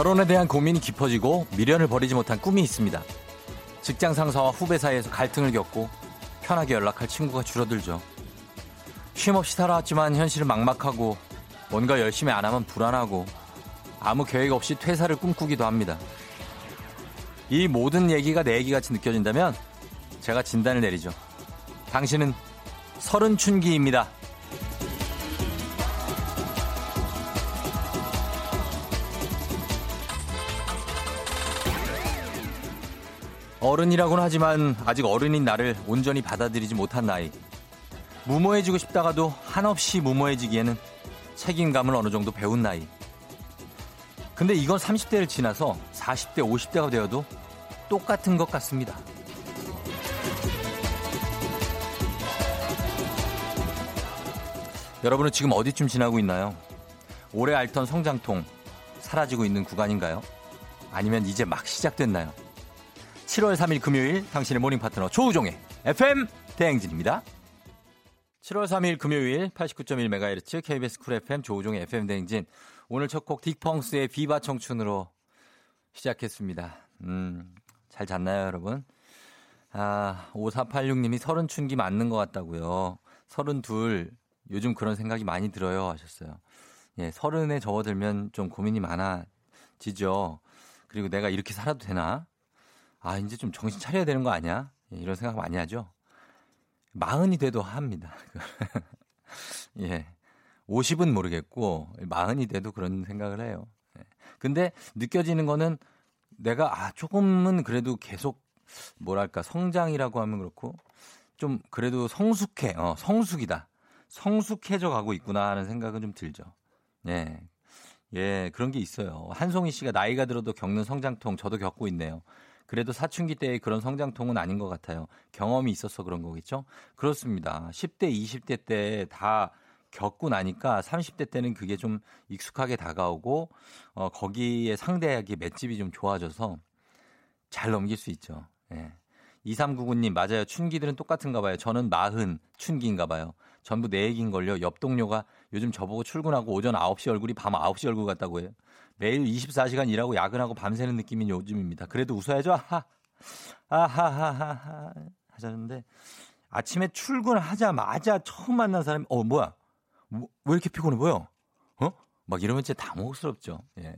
결혼에 대한 고민이 깊어지고 미련을 버리지 못한 꿈이 있습니다. 직장 상사와 후배 사이에서 갈등을 겪고 편하게 연락할 친구가 줄어들죠. 쉼 없이 살아왔지만 현실은 막막하고 뭔가 열심히 안 하면 불안하고 아무 계획 없이 퇴사를 꿈꾸기도 합니다. 이 모든 얘기가 내 얘기 같이 느껴진다면 제가 진단을 내리죠. 당신은 서른춘기입니다. 어른이라고는 하지만 아직 어른인 나를 온전히 받아들이지 못한 나이. 무모해지고 싶다가도 한없이 무모해지기에는 책임감을 어느 정도 배운 나이. 근데 이건 30대를 지나서 40대, 50대가 되어도 똑같은 것 같습니다. 여러분은 지금 어디쯤 지나고 있나요? 오래 앓던 성장통 사라지고 있는 구간인가요? 아니면 이제 막 시작됐나요? 7월 3일 금요일 당신의 morning 파트너 조우종의 FM 대행진입니다. 7월 3일 금요일 89.1MHz KBS 쿨 FM 조우종의 FM 대행진. 오늘 첫 곡 딕펑스의 비바 청춘으로 시작했습니다. 음, 잘 잤나요, 여러분? 아, 5486님이 서른 춘기 맞는 것 같다고요. 서른 둘, 요즘 그런 생각이 많이 들어요 하셨어요. 예, 서른에 접어들면 좀 고민이 많아지죠. 그리고 내가 이렇게 살아도 되나? 아, 이제 좀 정신 차려야 되는 거 아니야? 예, 이런 생각 많이 하죠. 마흔이 돼도 합니다. 예. 50은 모르겠고, 마흔이 돼도 그런 생각을 해요. 예. 근데 느껴지는 거는 내가, 아, 조금은 그래도 계속, 뭐랄까, 성장이라고 하면 그렇고, 좀 그래도 성숙해, 어, 성숙이다. 성숙해져 가고 있구나 하는 생각은 좀 들죠. 예. 예, 그런 게 있어요. 한송이 씨가 나이가 들어도 겪는 성장통 저도 겪고 있네요. 그래도 사춘기 때의 그런 성장통은 아닌 것 같아요. 경험이 있어서 그런 거겠죠? 그렇습니다. 10대, 20대 때 다 겪고 나니까 30대 때는 그게 좀 익숙하게 다가오고 어, 거기에 상대하기 맷집이 좀 좋아져서 잘 넘길 수 있죠. 예. 2399님 맞아요. 춘기들은 똑같은가 봐요. 저는 마흔 춘기인가 봐요. 전부 내 얘기인 걸요. 옆 동료가 요즘 저보고 출근하고 오전 9시 얼굴이 밤 9시 얼굴 같다고 해요. 매일 24시간 일하고 야근하고 밤새는 느낌인 요즘입니다. 그래도 웃어야죠. 아하. 아하하하하. 하셨는데 아침에 출근하자마자 처음 만난 사람이 어 뭐야? 뭐, 왜 이렇게 피곤해 보여? 어? 막 이러면 진짜 당혹스럽죠. 예.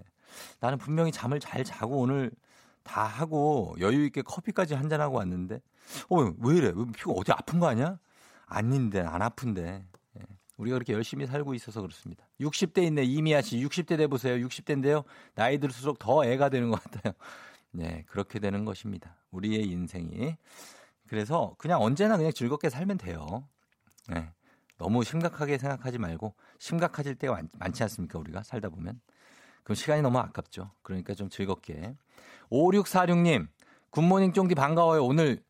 나는 분명히 잠을 잘 자고 오늘 다 하고 여유 있게 커피까지 한 잔 하고 왔는데 어 왜 이래? 왜 피곤 어디 아픈 거 아니야? 아닌데 안 아픈데 우리가 그렇게 열심히 살고 있어서 그렇습니다. 60대 있네 이미아 씨 60대 돼 보세요. 60대인데요. 나이 들수록 더 애가 되는 것 같아요. 네, 그렇게 되는 것입니다. 우리의 인생이. 그래서 그냥 언제나 그냥 즐겁게 살면 돼요. 네. 너무 심각하게 생각하지 말고 심각해질 때가 많, 지 않습니까? 우리가 살다 보면. 그럼 시간이 너무 아깝죠. 그러니까 좀 즐겁게. 5646님, 굿모닝 쫑디 반가워요. 오늘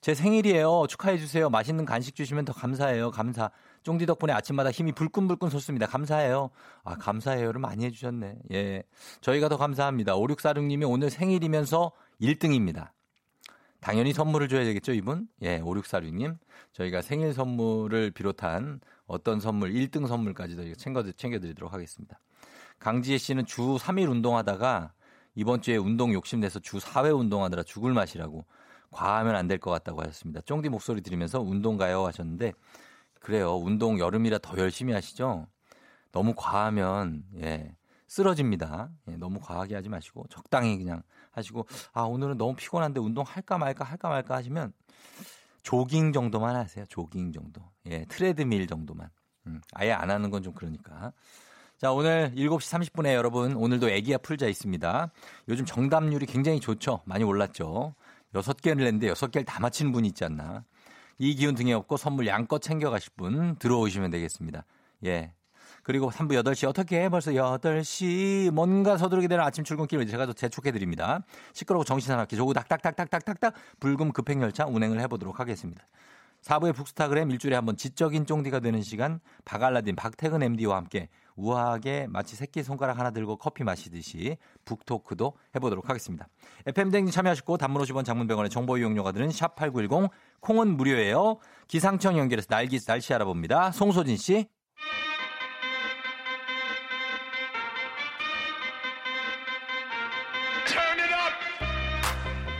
제 생일이에요. 축하해 주세요. 맛있는 간식 주시면 더 감사해요. 감사. 쫑디 덕분에 아침마다 힘이 불끈불끈 솟습니다. 감사해요. 아, 감사해요를 많이 해주셨네. 예. 저희가 더 감사합니다. 5646님이 오늘 생일이면서 1등입니다. 당연히 선물을 줘야 되겠죠, 이분? 예, 5646님. 저희가 생일 선물을 비롯한 어떤 선물, 1등 선물까지 도 챙겨, 챙겨드리도록 하겠습니다. 강지혜 씨는 주 3일 운동하다가 이번 주에 운동 욕심내서 주 4회 운동하느라 죽을 맛이라고 과하면 안 될 것 같다고 하셨습니다. 쫑디 목소리 들으면서 운동 가요 하셨는데 그래요. 운동 여름이라 더 열심히 하시죠. 너무 과하면 예 쓰러집니다. 예, 너무 과하게 하지 마시고 적당히 그냥 하시고 아 오늘은 너무 피곤한데 운동 할까 말까 할까 말까 하시면 조깅 정도만 하세요. 조깅 정도. 예 트레드밀 정도만. 음, 아예 안 하는 건 좀 그러니까. 자, 오늘 7시 30분에 여러분, 오늘도 애기야 풀자 있습니다. 요즘 정답률이 굉장히 좋죠? 많이 올랐죠? 여섯 개를 냈는데 여섯 개를 다 맞히는 분이 있지 않나. 이 기운 등에 없고 선물 양껏 챙겨가실 분 들어오시면 되겠습니다. 예. 그리고 3부 8시 어떻게 벌써 8시 뭔가 서두르게 되는 아침 출근길을 제가 또 재촉해 드립니다. 시끄럽고 정신사납게 조구 딱딱딱딱딱딱딱 불금 급행열차 운행을 해보도록 하겠습니다. 4부의 북스타그램 일주일에 한번 지적인 쫑디가 되는 시간 박알라딘 박태근 MD와 함께 우아하게 마치 새끼 손가락 하나 들고 커피 마시듯이 북토크도 해보도록 하겠습니다. FM댕진 참여하시고 단문 50원 장문병원의 정보 이용료가 드는 샵8910 콩은 무료예요. 기상청 연결해서 날기, 날씨 알아봅니다. 송소진 씨.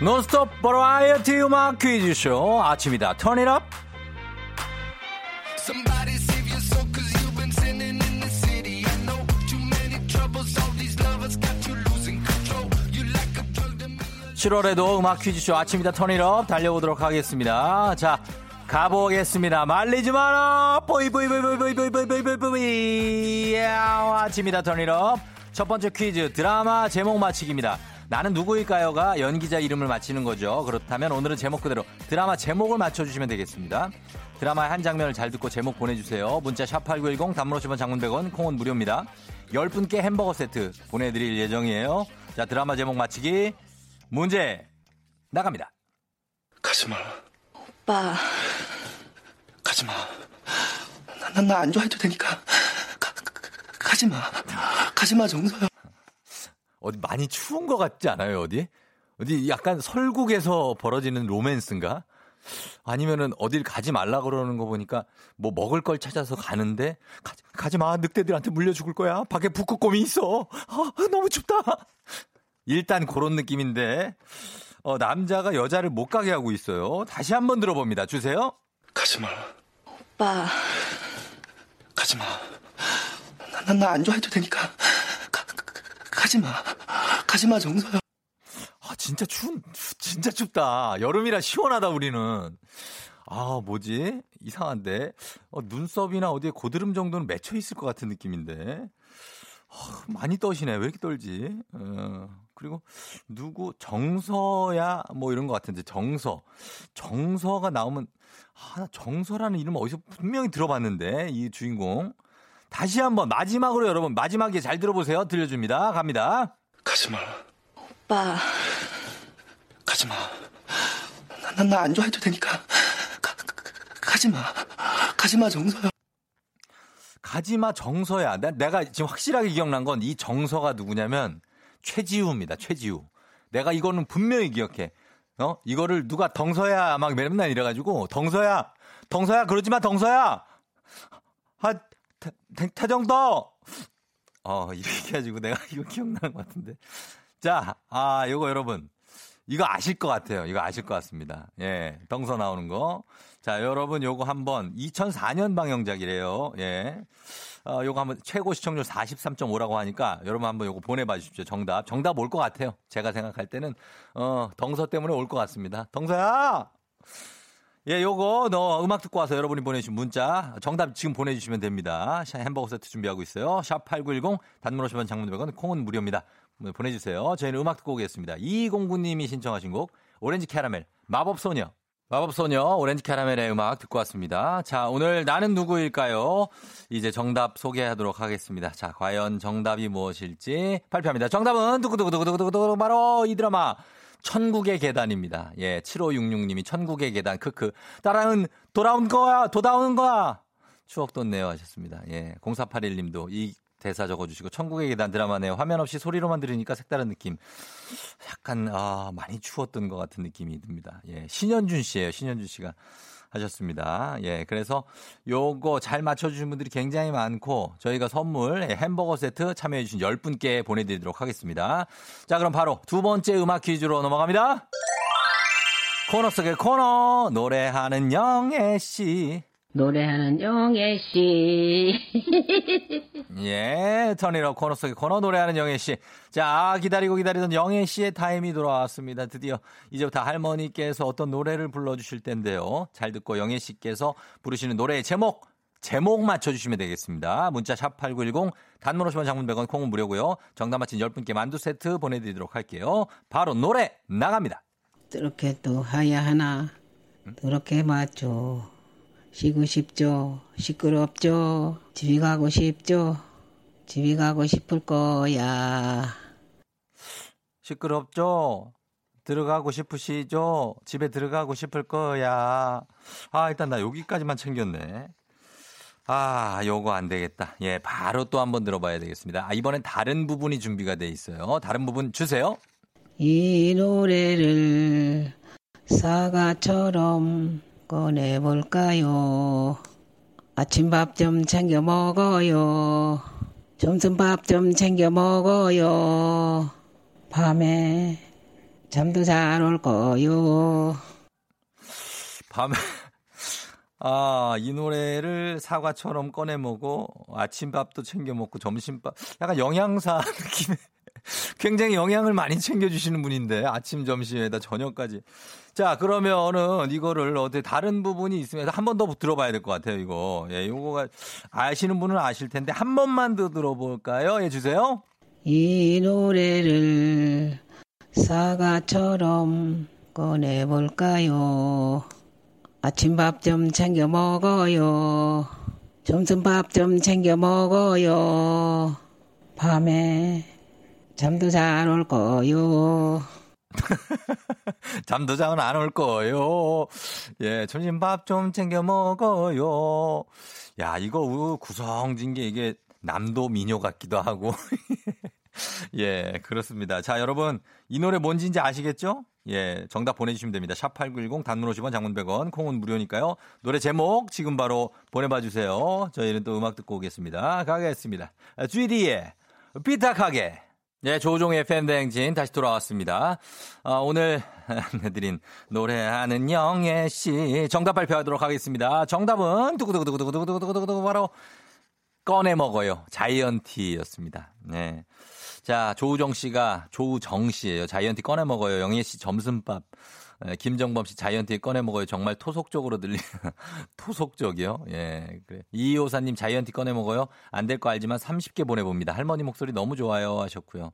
논스톱 버라이어티 음악 퀴즈쇼 아침이다 turn it up 7월에도 음악 퀴즈쇼 아침이다 turn it up 달려보도록 하겠습니다 자 가보겠습니다 말리지 마라 보이 boy boy boy boy boy boy boy boy boy 아침이다 turn it up 첫 번째 퀴즈 드라마 제목 맞히기입니다 나는 누구일까요가 연기자 이름을 맞히는 거죠. 그렇다면 오늘은 제목 그대로 드라마 제목을 맞춰주시면 되겠습니다. 드라마의 한 장면을 잘 듣고 제목 보내주세요. 문자 샵8910 단문 50원 장문 100원 콩은 무료입니다. 10분께 햄버거 세트 보내드릴 예정이에요. 자 드라마 제목 맞히기 문제 나갑니다. 가지 마. 오빠. 가지 마. 난나 안 좋아해도 되니까 가, 가, 가 지 마. 가지 마 정서야. 어디 많이 추운 것 같지 않아요, 어디? 어디 약간 설국에서 벌어지는 로맨스인가? 아니면은 어딜 가지 말라 그러는 거 보니까 뭐 먹을 걸 찾아서 가는데 가지, 가지 마 늑대들한테 물려 죽을 거야 밖에 북극곰이 있어 아, 너무 춥다 일단 그런 느낌인데 어, 남자가 여자를 못 가게 하고 있어요 다시 한번 들어봅니다 주세요 가지 마 오빠 가지 마 난나안 좋아해도 되니까 가지 마. 가지 마, 정서야. 아, 진짜 추운, 진짜 춥다. 여름이라 시원하다, 우리는. 아, 뭐지? 이상한데. 어, 눈썹이나 어디에 고드름 정도는 맺혀 있을 것 같은 느낌인데. 어, 많이 떠시네. 왜 이렇게 떨지? 어, 그리고 누구 정서야 뭐 이런 것 같은데 정서. 정서가 나오면 아, 정서라는 이름 어디서 분명히 들어봤는데 이 주인공. 다시 한번 마지막으로 여러분 마지막에 잘 들어보세요. 들려줍니다. 갑니다. 가지 마. 오빠. 가지 마. 난나안 좋아해도 되니까. 가, 가지마. 가지 마 정서야. 가지마 정서야. 내가 지금 확실하게 기억난 건 이 정서가 누구냐면 최지우입니다. 최지우. 내가 이거는 분명히 기억해. 어? 이거를 누가 덩서야 막 맨날 이래가지고 덩서야, 덩서야 그러지 마 덩서야. 아 태, 태정도! 어, 이렇게 해가지고 내가 이거 기억나는 것 같은데. 자, 아, 요거 여러분. 이거 아실 것 같아요. 이거 아실 것 같습니다. 예, 덩서 나오는 거. 자, 여러분 요거 한번 2004년 방영작이래요. 예. 어, 요거 한번 최고 시청률 43.5라고 하니까 여러분 한번 요거 보내봐 주십시오. 정답. 정답 올 것 같아요. 제가 생각할 때는 어, 덩서 때문에 올 것 같습니다. 덩서야! 예, 요거 너 음악 듣고 와서 여러분이 보내주신 문자 정답 지금 보내주시면 됩니다. 햄버거 세트 준비하고 있어요. 샵 8910 단문 50원 장문 100원 콩은 무료입니다. 보내주세요. 저희는 음악 듣고 오겠습니다. 이공구님이 신청하신 곡 오렌지 캐러멜 마법소녀 마법소녀 오렌지 캐러멜의 음악 듣고 왔습니다. 자, 오늘 나는 누구일까요? 이제 정답 소개하도록 하겠습니다. 자, 과연 정답이 무엇일지 발표합니다. 정답은 두구두구두구두구두구 바로 이 드라마 천국의 계단입니다. 예, 7566님이 천국의 계단, 크크. 따라은 돌아온 거야, 돌아오는 거야. 추억 돋네요 하셨습니다. 예, 0481님도 이 대사 적어주시고 천국의 계단 드라마네요. 화면 없이 소리로만 들으니까 색다른 느낌. 약간 아 많이 추웠던 것 같은 느낌이 듭니다. 예, 신현준 씨예요. 신현준 씨가 하셨습니다. 예, 그래서 요거 잘 맞춰주신 분들이 굉장히 많고 저희가 선물 예, 햄버거 세트 참여해주신 10분께 보내드리도록 하겠습니다. 자, 그럼 바로 두 번째 음악 퀴즈로 넘어갑니다. 코너 속의 코너 노래하는 영애 씨. 노래하는 영애 씨. 예, 턴이러 코너 속의 코너 노래하는 영애 씨. 자, 기다리고 기다리던 영애 씨의 타임이 돌아왔습니다. 드디어 이제부터 할머니께서 어떤 노래를 불러주실 텐데요. 잘 듣고 영애 씨께서 부르시는 노래의 제목, 제목 맞춰주시면 되겠습니다. 문자 샵 8910, 단문 50원 장문 100원, 콩은 무료고요. 정답 맞힌 10분께 만두 세트 보내드리도록 할게요. 바로 노래 나갑니다. 그렇게 또 하야 하나, 그렇게 맞죠. 쉬고 싶죠. 시끄럽죠. 집에 가고 싶죠. 집에 가고 싶을 거야. 시끄럽죠? 들어가고 싶으시죠? 집에 들어가고 싶을 거야. 아, 일단 나 여기까지만 챙겼네. 아, 요거 안 되겠다. 예, 바로 또 한번 들어봐야 되겠습니다. 아, 이번엔 다른 부분이 준비가 돼 있어요. 다른 부분 주세요. 이 노래를 사과처럼 꺼내볼까요? 아침밥 좀 챙겨 먹어요. 점심밥 좀 챙겨 먹어요. 밤에 잠도 잘 올 거요. 밤에 아, 이 노래를 사과처럼 꺼내 먹고 아침밥도 챙겨 먹고 점심밥 약간 영양사 느낌의 굉장히 영양을 많이 챙겨주시는 분인데 아침, 점심에다 저녁까지. 자 그러면은 이거를 어떻게 다른 부분이 있으면 한 번 더 들어봐야 될 것 같아요. 이거 예, 이거가 아시는 분은 아실 텐데 한 번만 더 들어볼까요? 예, 주세요. 이 노래를 사과처럼 꺼내볼까요? 아침밥 좀 챙겨 먹어요. 점심밥 좀 챙겨 먹어요. 밤에 잠도 잘 올 거요. 잠도 잠은 안 올 거요. 예, 점심밥 좀 챙겨 먹어요. 야, 이거 구성진 게 이게 남도 민요 같기도 하고. 예, 그렇습니다. 자, 여러분, 이 노래 뭔지 이제 아시겠죠? 예, 정답 보내주시면 됩니다. 샵8910 단문 50원 장문 100원 콩은 무료니까요. 노래 제목 지금 바로 보내봐 주세요. 저희는 또 음악 듣고 오겠습니다. 가겠습니다. GD의 삐딱하게. 네, 조종의 팬대행진 다시 돌아왔습니다. 아, 오늘 안내드린 노래하는 영애 씨 정답 발표하도록 하겠습니다. 정답은 두구두구두구두구두구두구두구 바로 꺼내 먹어요. 자이언티였습니다. 네. 자, 조우정 씨가 조우정 씨예요. 자이언티 꺼내 먹어요. 영애 씨 점심밥. 예, 김정범 씨 자이언티 꺼내 먹어요. 정말 토속적으로 들리 토속적이요. 예. 그래. 이호사님 자이언티 꺼내 먹어요. 안 될 거 알지만 30개 보내 봅니다. 할머니 목소리 너무 좋아요 하셨고요.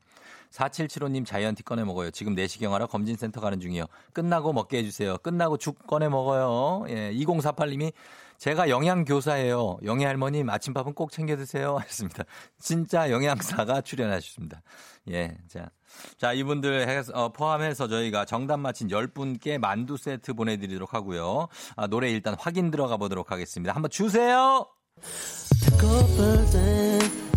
4775님 자이언티 꺼내 먹어요. 지금 내시경하러 검진센터 가는 중이요. 끝나고 먹게 해 주세요. 끝나고 죽 꺼내 먹어요. 예. 2048님이 제가 영양 교사예요. 영애 할머님 아침밥은 꼭 챙겨 드세요. 하셨습니다. 진짜 영양사가 출연하셨습니다. 예. 자. 자, 이분들 해서, 어, 포함해서 저희가 정답 맞힌 10분께 만두 세트 보내드리도록 하고요. 아, 노래 일단 확인 들어가 보도록 하겠습니다. 한번 주세요!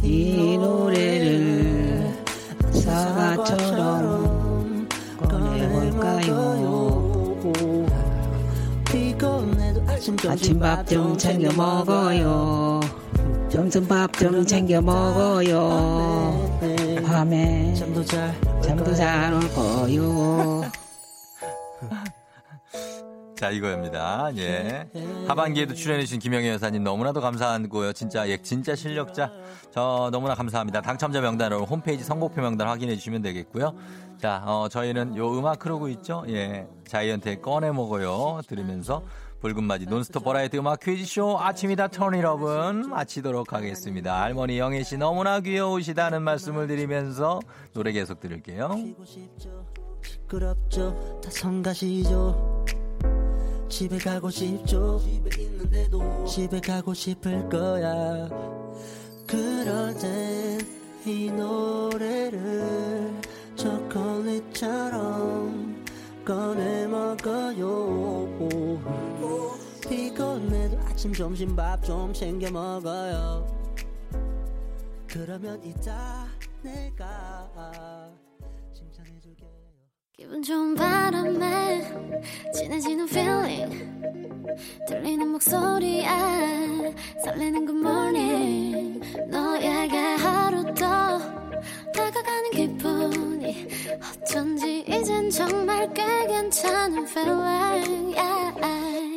이 노래를 사과처럼 꺼내볼까요? 아침밥 좀 챙겨 먹어요. 점심밥 좀 챙겨 먹어요. 밤에 잠도 잘 올 거요. 자, 이거입니다. 예. 하반기에도 출연해주신 김영애 여사님 너무나도 감사하고요. 진짜, 예, 진짜 실력자. 저 너무나 감사합니다. 당첨자 명단으로 홈페이지 선곡표 명단 확인해 주시면 되겠고요. 자, 어, 저희는 요 음악 흐르고 있죠? 예. 자이언트의 꺼내 먹어요. 들으면서 붉은맞이 논스톱 버라이트 음악 퀴즈쇼 아침이다 턴이러분 마치도록 하겠습니다. 할머니 영애 씨 너무나 귀여우시다는 말씀을 드리면서 노래 계속 들을게요. 시끄럽죠. 다 성가시죠. 집에 가고 싶죠. 집에 있는데도 집에 가고 싶을 거야. 그럴 땐 이 노래를 초콜릿처럼 꺼내 먹어요 피곤해도 아침 점심 밥 좀 챙겨 먹어요. 그러면 이따 내가 칭찬해줄게요. 기분 좋은 바람에 진해지는 feeling 들리는 목소리에 설레는 good morning. 너에게 하루 더 다가가는 기분이 어쩐지 이젠 정말 꽤 괜찮은 feeling yeah.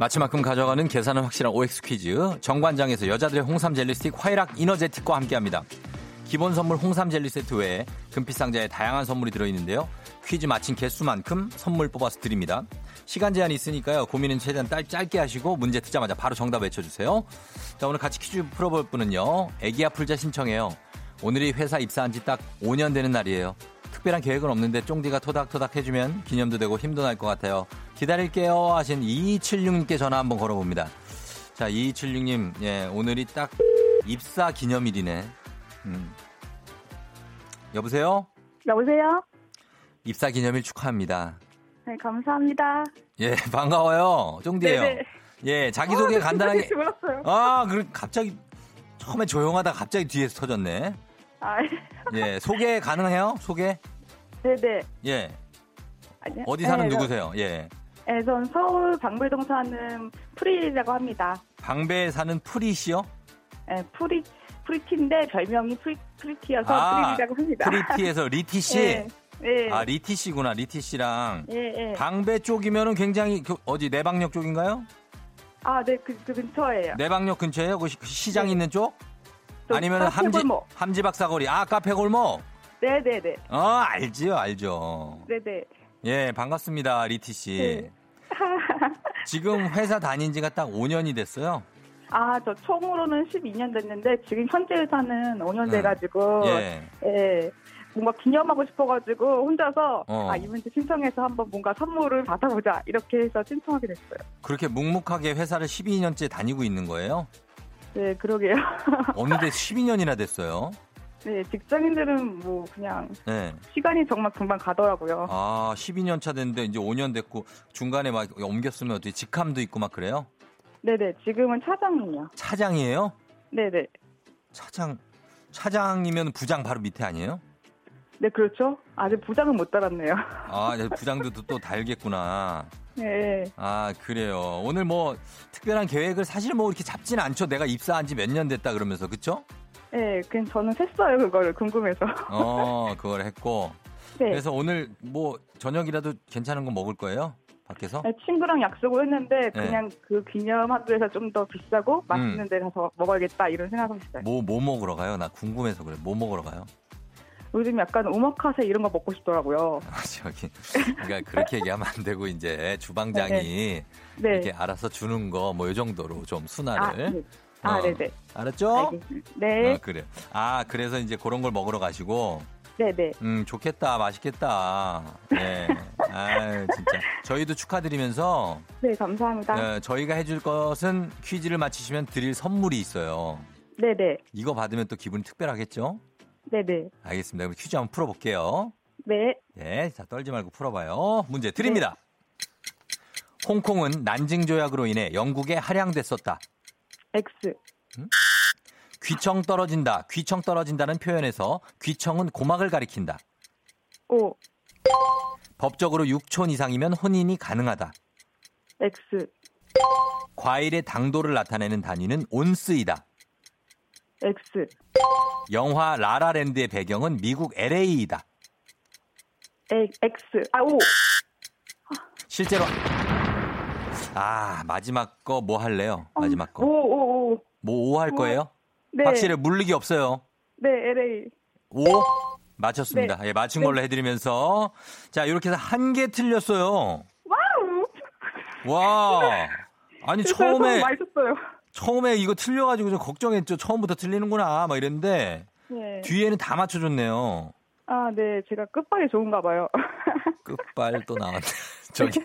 마치만큼 가져가는 계산은 확실한 OX 퀴즈. 정관장에서 여자들의 홍삼 젤리 스틱 화이락 이너제틱과 함께합니다. 기본 선물 홍삼 젤리 세트 외에 금빛 상자에 다양한 선물이 들어있는데요. 퀴즈 맞힌 개수만큼 선물 뽑아서 드립니다. 시간 제한이 있으니까요. 고민은 최대한 딸 짧게 하시고 문제 듣자마자 바로 정답 외쳐주세요. 자 오늘 같이 퀴즈 풀어볼 분은요. 애기야 풀자 신청해요. 오늘이 회사 입사한 지 딱 5년 되는 날이에요. 특별한 계획은 없는데 쫑디가 토닥토닥 해주면 기념도 되고 힘도 날 것 같아요. 기다릴게요 하신 2276님께 전화 한번 걸어봅니다. 자 2276님 예 오늘이 딱 입사 기념일이네. 음. 여보세요? 여보세요? 입사 기념일 축하합니다. 네, 감사합니다. 예, 반가워요. 쫑디예요. 네네. 예, 자기소개 어, 간단하게. 들었어요. 아, 그 갑자기 처음에 조용하다 갑자기 뒤에서 터졌네. 아, 예, 소개 가능해요? 소개? 네네. 예. 아니요. 어디 사는 네, 누구세요? 예. 저- 네, 전 서울 방배동 사는 프리라고 합니다. 방배에 사는 프리시요? 네, 프리, 프리티인데 별명이 프리, 프리티여서 아, 프리라고 합니다. 프리티에서 리티 씨. 네. 네. 아, 리티 씨구나. 리티 씨랑 예, 예. 방배 쪽이면은 굉장히 그 어디 내방역 쪽인가요? 아, 네, 그, 그 근처예요. 내방역 근처에요? 그 시- 그 시장 네. 있는 쪽? 저 아니면 함지 카페골목. 함지박 사거리. 아, 카페 골목. 네네네. 어, 알지요, 알죠. 네네. 예, 반갑습니다, 리티 씨. 네. 지금 회사 다닌 지가 딱 5년이 됐어요. 아, 저 총으로는 12년 됐는데 지금 현재 회사는 5년 네. 돼가지고 예. 예. 뭔가 기념하고 싶어가지고 혼자서 어. 아 이벤트 신청해서 한번 뭔가 선물을 받아보자 이렇게 해서 신청하게 됐어요. 그렇게 묵묵하게 회사를 12년째 다니고 있는 거예요? 네, 그러게요. 어느새 12년이나 됐어요. 네, 직장인들은 뭐 그냥 네. 시간이 정말 금방 가더라고요. 아, 12년 차 됐는데 이제 5년 됐고 중간에 막 옮겼으면 어떻게 직함도 있고 막 그래요? 네네, 지금은 차장이요. 차장이에요? 네네. 차장, 차장이면 부장 바로 밑에 아니에요? 네, 그렇죠. 아직 부장은 못 달았네요. 아, 부장도 또 달겠구나. 네. 아, 그래요. 오늘 뭐 특별한 계획을 사실 뭐 이렇게 잡진 않죠. 내가 입사한 지 몇 년 됐다 그러면서. 그쵸? 네, 그냥 저는 셌어요, 그거를 궁금해서. 어, 그걸 했고. 네. 그래서 오늘 뭐 저녁이라도 괜찮은 거 먹을 거예요? 밖에서? 네, 친구랑 약속을 했는데 네. 그냥 그 기념하기에서 좀 더 비싸고 맛있는 데 가서 먹어야겠다 이런 생각을 했어요. 음. 뭐, 뭐 먹으러 가요? 나 궁금해서 그래. 뭐 먹으러 가요? 요즘 약간 오마카세 이런 거 먹고 싶더라고요. 아, 저기. 그러니까 그렇게 얘기하면 안 되고 이제 주방장이 네. 이렇게 알아서 주는 거뭐요 정도로 좀 아, 순화를. 네. 아, 어. 네네. 알았죠? 알겠습니다. 네. 어, 그래. 아, 그래서 이제 그런 걸 먹으러 가시고 네네. 음, 좋겠다. 맛있겠다. 예. 아유, 진짜. 저희도 축하드리면서 네, 감사합니다. 어, 저희가 해줄 것은 퀴즈를 맞히시면 드릴 선물이 있어요. 네네. 이거 받으면 또 기분이 특별하겠죠? 네네. 알겠습니다. 그럼 퀴즈 한번 풀어볼게요. 네. 예, 자, 떨지 말고 풀어봐요. 문제 드립니다. 홍콩은 난징 조약으로 인해 영국에 할양됐었다. X. 귀청 떨어진다. 귀청 떨어진다는 표현에서 귀청은 고막을 가리킨다. O. 법적으로 6촌 이상이면 혼인이 가능하다. X. 과일의 당도를 나타내는 단위는 온스이다. X. 영화 라라랜드의 배경은 미국 LA이다. X. 아, O. 실제로 아 마지막 거 뭐 할래요? 마지막 오, 거. 오, 오. 뭐 오 할 거예요? 네. 확실히 물리기 없어요. 네, LA. 오 맞췄습니다. 예, 맞춘 걸로 해드리면서 자 이렇게 해서 한 개 틀렸어요. wow! 와 아니 처음에 맛있었어요. 처음에 이거 틀려가지고 좀 걱정했죠. 처음부터 틀리는구나 막 이랬는데 네. 뒤에는 다 맞춰줬네요. 아, 네. 제가 끝발이 좋은가 봐요. 끝발 또 나왔네. 저기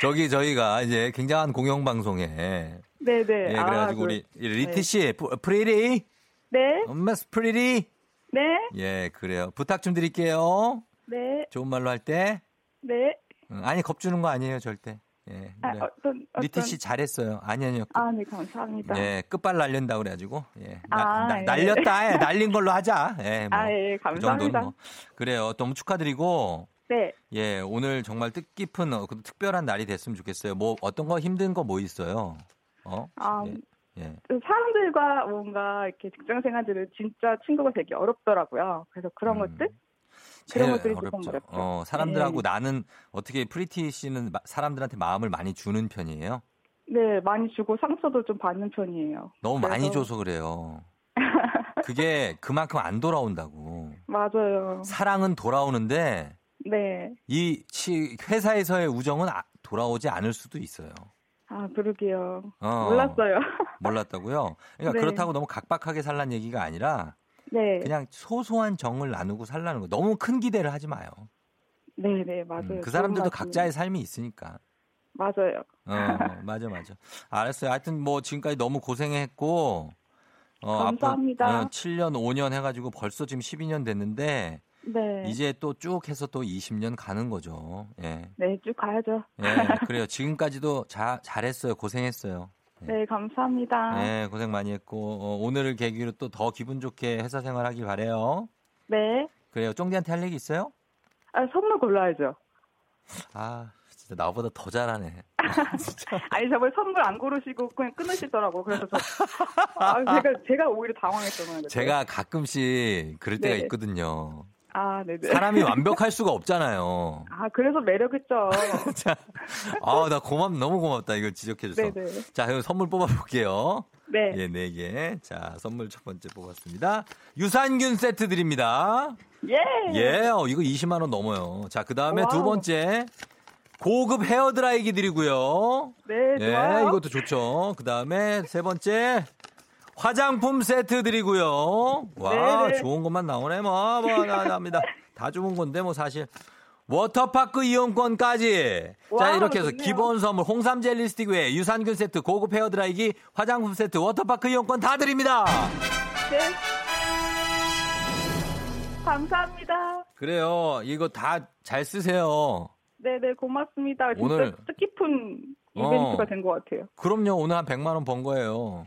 저기 저희가 이제 굉장한 공영방송에 네네. 예, 아, 그래가지고 그- 우리 리티 씨, 프- 프리리, 네. 엄마 프리리, 네. 예, 그래요. 부탁 좀 드릴게요. 네. 좋은 말로 할 때, 네. 응, 아니 겁주는 거 아니에요, 절대. 예, 아. 어떤, 어떤. 리티 씨 잘했어요. 아니 아니요. 아, 네. 감사합니다. 예, 끝발 날린다 그래가지고, 예, 아, 나- 예. 날렸다, 예, 날린 걸로 하자. 예, 뭐, 아, 예. 그 감사합니다. 정도는 뭐. 그래요. 너무 축하드리고, 네. 예, 오늘 정말 뜻깊은 어, 그 특별한 날이 됐으면 좋겠어요. 뭐 어떤 거 힘든 거 뭐 있어요? 어? 아, 예, 예. 사람들과 뭔가 이렇게 직장 생활들은 진짜 친구가 되기 어렵더라고요. 그래서 그런 음. 것들? 그런 것들이 조금 어렵죠. 어렵죠. 어, 사람들하고 네. 나는 어떻게 프리티 씨는 마- 사람들한테 마음을 많이 주는 편이에요? 네, 많이 주고 상처도 좀 받는 편이에요. 너무 많이 그래서- 줘서 그래요. 그게 그만큼 안 돌아온다고. 맞아요. 사랑은 돌아오는데 네. 이 치- 회사에서의 우정은 아- 돌아오지 않을 수도 있어요. 아, 그러게요. 어, 몰랐어요. 몰랐다고요? 그러니까 네. 그렇다고 너무 각박하게 살란 얘기가 아니라 네. 그냥 소소한 정을 나누고 살라는 거. 너무 큰 기대를 하지 마요. 네, 네, 맞아요. 음, 그 사람들도. 각자의 삶이 있으니까. 맞아요. 어, 맞아, 맞아. 알았어요. 하여튼 뭐 지금까지 너무 고생했고, 어, 감사합니다. 앞으로 7년, 5년 해가지고 벌써 지금 12년 됐는데, 네. 이제 또 쭉 해서 또 20년 가는 거죠. 예. 네, 쭉 가야죠. 예, 그래요. 지금까지도 자, 잘했어요. 고생했어요. 네, 감사합니다. 예, 고생 많이 했고, 어, 오늘을 계기로 또 더 기분 좋게 회사 생활 하길 바래요 네. 그래요. 쫑디한테 할 얘기 있어요? 아, 선물 골라야죠. 아, 진짜 나보다 더 잘하네. 아니, 저번에 선물 안 고르시고 그냥 끊으시더라고. 그래서 저, 아, 제가, 제가 오히려 당황했잖아요. 제가 가끔씩 그럴 때가 네. 있거든요. 아, 네네. 사람이 완벽할 수가 없잖아요. 아, 그래서 매력있죠. 자, 아, 나 고맙, 너무 고맙다. 이거 지적해줘서. 네네. 자, 그럼 선물 뽑아볼게요. 네. 예, 네 개. 자, 선물 첫 번째 뽑았습니다. 유산균 세트 드립니다. 예. 예, 어, 이거 20만원 넘어요. 자, 그 다음에 두. 번째. 고급 헤어드라이기 드리고요. 네, 예, 좋아요. 이것도 좋죠. 그 다음에 세 번째. 화장품 세트 드리고요. 와, 네네. 좋은 것만 나오네. 뭐, 뭐, 나, 납니다. 다 좋은 건데, 뭐, 사실. 워터파크 이용권까지. 자, wow, 이렇게 해서 좋네요. 기본 선물, 홍삼 젤리 스틱 외에 유산균 세트, 고급 헤어 드라이기, 화장품 세트, 워터파크 이용권 다 드립니다. 네. 감사합니다. 그래요. 이거 다 잘 쓰세요. 네네, 고맙습니다. 진짜 오늘- 뜻깊은 어. 이벤트가 된것 같아요. 그럼요. 오늘 한 100만 원 번 거예요.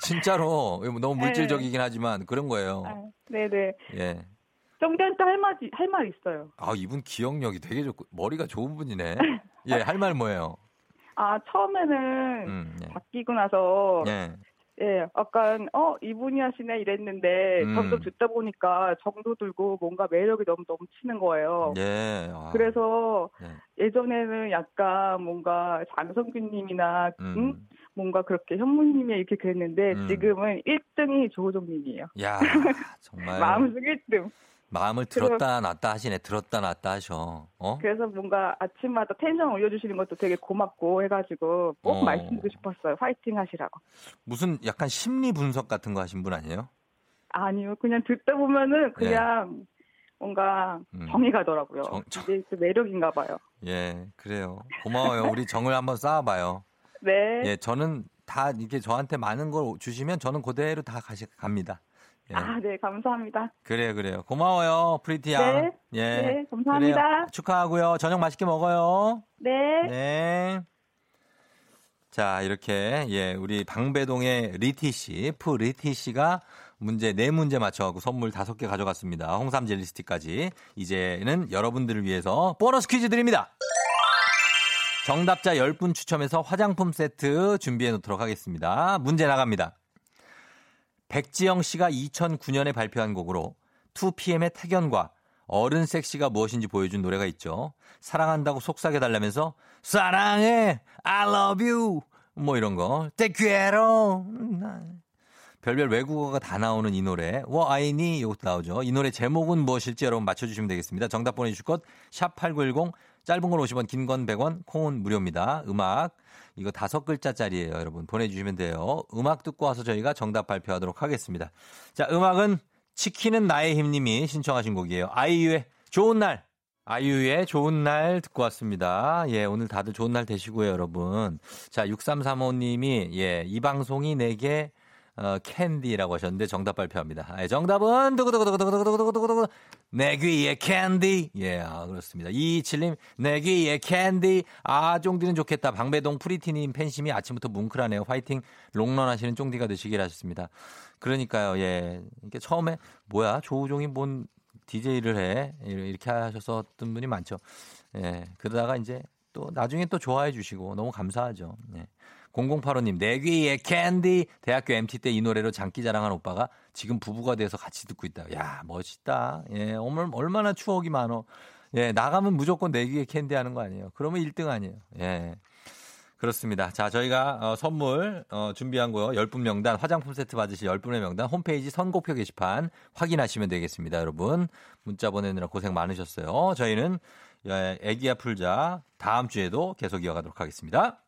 진짜로. 너무 물질적이긴 하지만 그런 거예요. 아, 네네. 예. 정대한테 할 말, 할말 있어요. 아, 이분 기억력이 되게 좋고 머리가 좋은 분이네. 예, 할 말 뭐예요? 아, 처음에는 음, 예. 바뀌고 나서 예. 예, 약간 어 이분이 하시네 이랬는데 음. 점점 듣다 보니까 정도 들고 뭔가 매력이 너무 넘치는 거예요. 예. 아, 그래서 예. 예전에는 약간 뭔가 장성균님이나 음. 음? 뭔가 그렇게 현무님이 이렇게 그랬는데 음. 지금은 1등이 조호정님이에요. 야, 정말 마음속 1등. 마음을 들었다 놨다 하시네. 들었다 놨다 하셔. 어? 그래서 뭔가 아침마다 텐션 올려주시는 것도 되게 고맙고 해가지고 꼭 어. 말씀드리고 싶었어요. 화이팅 하시라고. 무슨 약간 심리 분석 같은 거 하신 분 아니에요? 아니요, 그냥 듣다 보면은 그냥 뭔가 음. 정이 가더라고요. 정- 정- 이게 그 매력인가 봐요. 예, 그래요. 고마워요. 우리 정을 한번 쌓아봐요. 네. 예, 저는 다 이렇게 저한테 많은 걸 주시면 저는 그대로 다 가시 갑니다. 예. 아, 네, 감사합니다. 그래요, 그래요. 고마워요, 프리티 양. 네. 예. 네, 감사합니다. 그래요. 축하하고요. 저녁 맛있게 먹어요. 네. 네. 자, 이렇게, 예, 우리 방배동의 리티 씨, 프 리티 씨가 문제, 네 문제 맞춰갖고 선물 다섯 개 가져갔습니다. 홍삼 젤리 스틱까지. 이제는 여러분들을 위해서 보너스 퀴즈 드립니다. 정답자 10분 추첨해서 화장품 세트 준비해 놓도록 하겠습니다. 문제 나갑니다. 백지영 씨가 2009년에 발표한 곡으로 2PM의 태견과 어른 섹시가 무엇인지 보여준 노래가 있죠. 사랑한다고 속삭여 달라면서 사랑해, I love you 뭐 이런 거. Te quiero. 별별 외국어가 다 나오는 이 노래. 워 아이니 이것도 나오죠. 이 노래 제목은 무엇일지 여러분 맞춰주시면 되겠습니다. 정답 보내주실 곳샵8910 짧은 건 50원 긴 건 100원 콩은 무료입니다. 음악 이거 다섯 글자짜리예요 여러분 보내주시면 돼요. 음악 듣고 와서 저희가 정답 발표하도록 하겠습니다. 자 음악은 치킨은 나의 힘님이 신청하신 곡이에요. 아이유의 좋은 날. 아이유의 좋은 날 듣고 왔습니다. 예, 오늘 다들 좋은 날 되시고요, 여러분. 자, 6335님이, 예, 이 방송이 내게, 어, 캔디라고 하셨는데 정답 발표합니다. 아, 정답은, 두구두구두구두구두구두구두구, 내 귀에 캔디. 예, 아, 그렇습니다. 이칠님, 내 귀에 캔디. 아, 쫑디는 좋겠다. 방배동 프리티님 팬심이 아침부터 뭉클하네요. 화이팅. 롱런 하시는 쫑디가 되시길 하셨습니다. 그러니까요, 예. 이게 처음에, 뭐야, 조우종이 뭔 DJ를 해. 이렇게 하셨었던 분이 많죠. 예. 그러다가 이제 또 나중에 또 좋아해 주시고 너무 감사하죠. 예. 0085님, 내 귀에 캔디. 대학교 MT 때 이 노래로 장기 자랑한 오빠가 지금 부부가 돼서 같이 듣고 있다. 야, 멋있다. 예, 얼마- 얼마나 추억이 많어. 예, 나가면 무조건 내 귀에 캔디 하는 거 아니에요. 그러면 1등 아니에요. 예. 그렇습니다. 자, 저희가 어, 선물 어, 준비한 거 10분 명단 화장품 세트 받으실 10분의 명단 홈페이지 선곡표 게시판 확인하시면 되겠습니다. 여러분. 문자 보내느라 고생 많으셨어요. 저희는 예, 애기야 풀자 다음 주에도 계속 이어가도록 하겠습니다.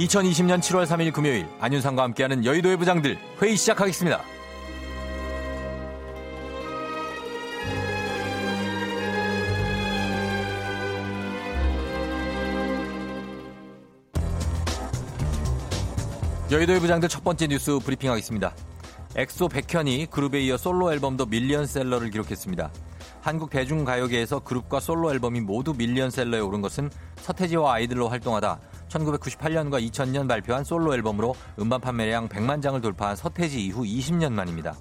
(2020년 7월 3일) 금요일 안윤상과 함께하는 여의도의 부장들 회의 시작하겠습니다. 여의도의 부장들 첫 번째 뉴스 브리핑하겠습니다. 엑소 백현이 그룹에 이어 솔로 앨범도 밀리언셀러를 기록했습니다. 한국 대중가요계에서 그룹과 솔로 앨범이 모두 밀리언셀러에 오른 것은 서태지와 아이들로 활동하다 1998년과 2000년 발표한 솔로 앨범으로 음반 판매량 100만 장을 돌파한 서태지 이후 20년 만입니다.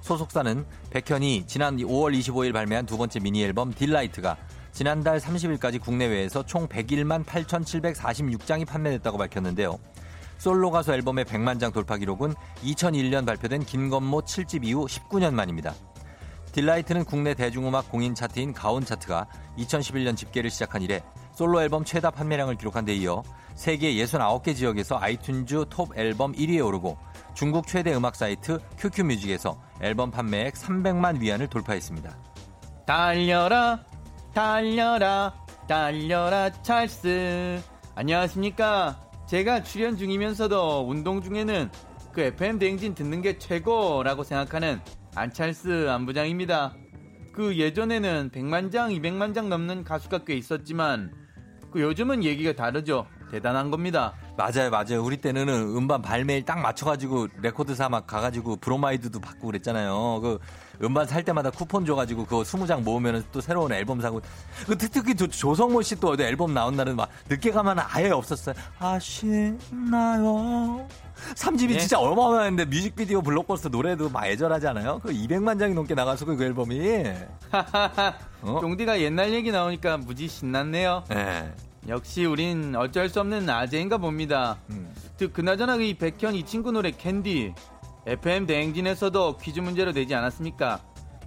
소속사는 백현이 지난 5월 25일 발매한 두 번째 미니 앨범 딜라이트가 지난달 30일까지 국내외에서 총 101만 8,746장이 판매됐다고 밝혔는데요. 솔로 가수 앨범의 100만 장 돌파 기록은 2001년 발표된 김건모 7집 이후 19년 만입니다. 딜라이트는 국내 대중음악 공인 차트인 가온 차트가 2011년 집계를 시작한 이래 솔로 앨범 최다 판매량을 기록한 데 이어 세계 69개 지역에서 아이튠즈 톱 앨범 1위에 오르고 중국 최대 음악 사이트 QQ뮤직에서 앨범 판매액 300만 위안을 돌파했습니다. 달려라 달려라 달려라 찰스 안녕하십니까 제가 출연 중이면서도 운동 중에는 그 FM 대행진 듣는 게 최고라고 생각하는 안찰스 안부장입니다. 그 예전에는 100만 장, 200만 장 넘는 가수가 꽤 있었지만 그 요즘은 얘기가 다르죠. 대단한 겁니다. 맞아요, 맞아요. 우리 때는 음반 발매일 딱 맞춰가지고 레코드사 막 가가지고 브로마이드도 받고 그랬잖아요. 그 음반 살 때마다 쿠폰 줘가지고 그거 20장 모으면 또 새로운 앨범 사고. 그 특히 조, 조성모 씨 또 앨범 나온 날은 막 늦게 가면 아예 없었어요. 아시나요? 3집이 예? 진짜 어마어마했는데 뮤직비디오 블록버스터 노래도 막 애절하지 않아요? 그 200만 장이 넘게 나가서 그 앨범이. 어? 쫑디가 옛날 얘기 나오니까 무지 신났네요. 예. 역시 우린 어쩔 수 없는 아재인가 봅니다. 음. 즉 그나저나 이 백현 이 친구 노래 캔디 FM 대행진에서도 퀴즈 문제로 내지 않았습니까?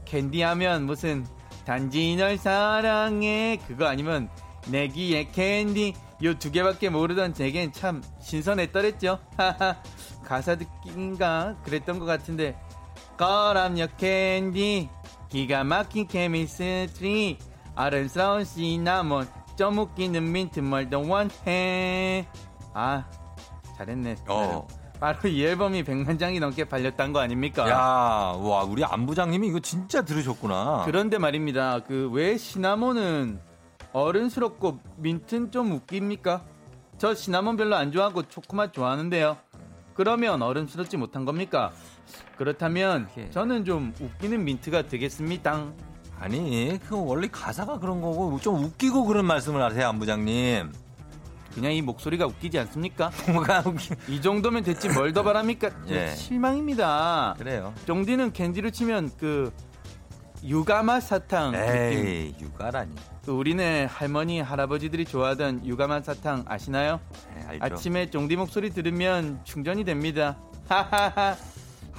캔디 하면 무슨 단지 널 사랑해 그거 아니면 내 귀에 캔디 요 두 개밖에 모르던 제겐 참 신선했더랬죠. 하하 가사 듣기인가 그랬던 것 같은데 골라봐 yeah candy 기가 막힌 chemistry 아름스러운 시나몬 좀 웃기는 민트 뭘 더 원해 아 잘했네. 어. 바로 이 앨범이 100만 장이 넘게 팔렸단 거 아닙니까? 야, 와, 우리 안부장님이 이거 진짜 들으셨구나. 그런데 말입니다. 그 왜 시나몬은 어른스럽고 민트는 좀 웃깁니까? 저 시나몬 별로 안 좋아하고 초코맛 좋아하는데요. 그러면 어른스럽지 못한 겁니까? 그렇다면 저는 좀 웃기는 민트가 되겠습니다 아니, 그 원래 가사가 그런 거고 좀 웃기고 그런 말씀을 하세요, 안부장님. 그냥 이 목소리가 웃기지 않습니까 뭐가 웃기? 이 정도면 됐지 뭘 더 바랍니까? 예. 실망입니다. 그래요. 쫑디는 캔디로 치면 그 유가맛 사탕 느낌. 에이, 육아라니. 그 우리네 할머니 할아버지들이 좋아하던 유가맛 사탕 아시나요? 네, 알죠. 아침에 쫑디 목소리 들으면 충전이 됩니다. 하하하.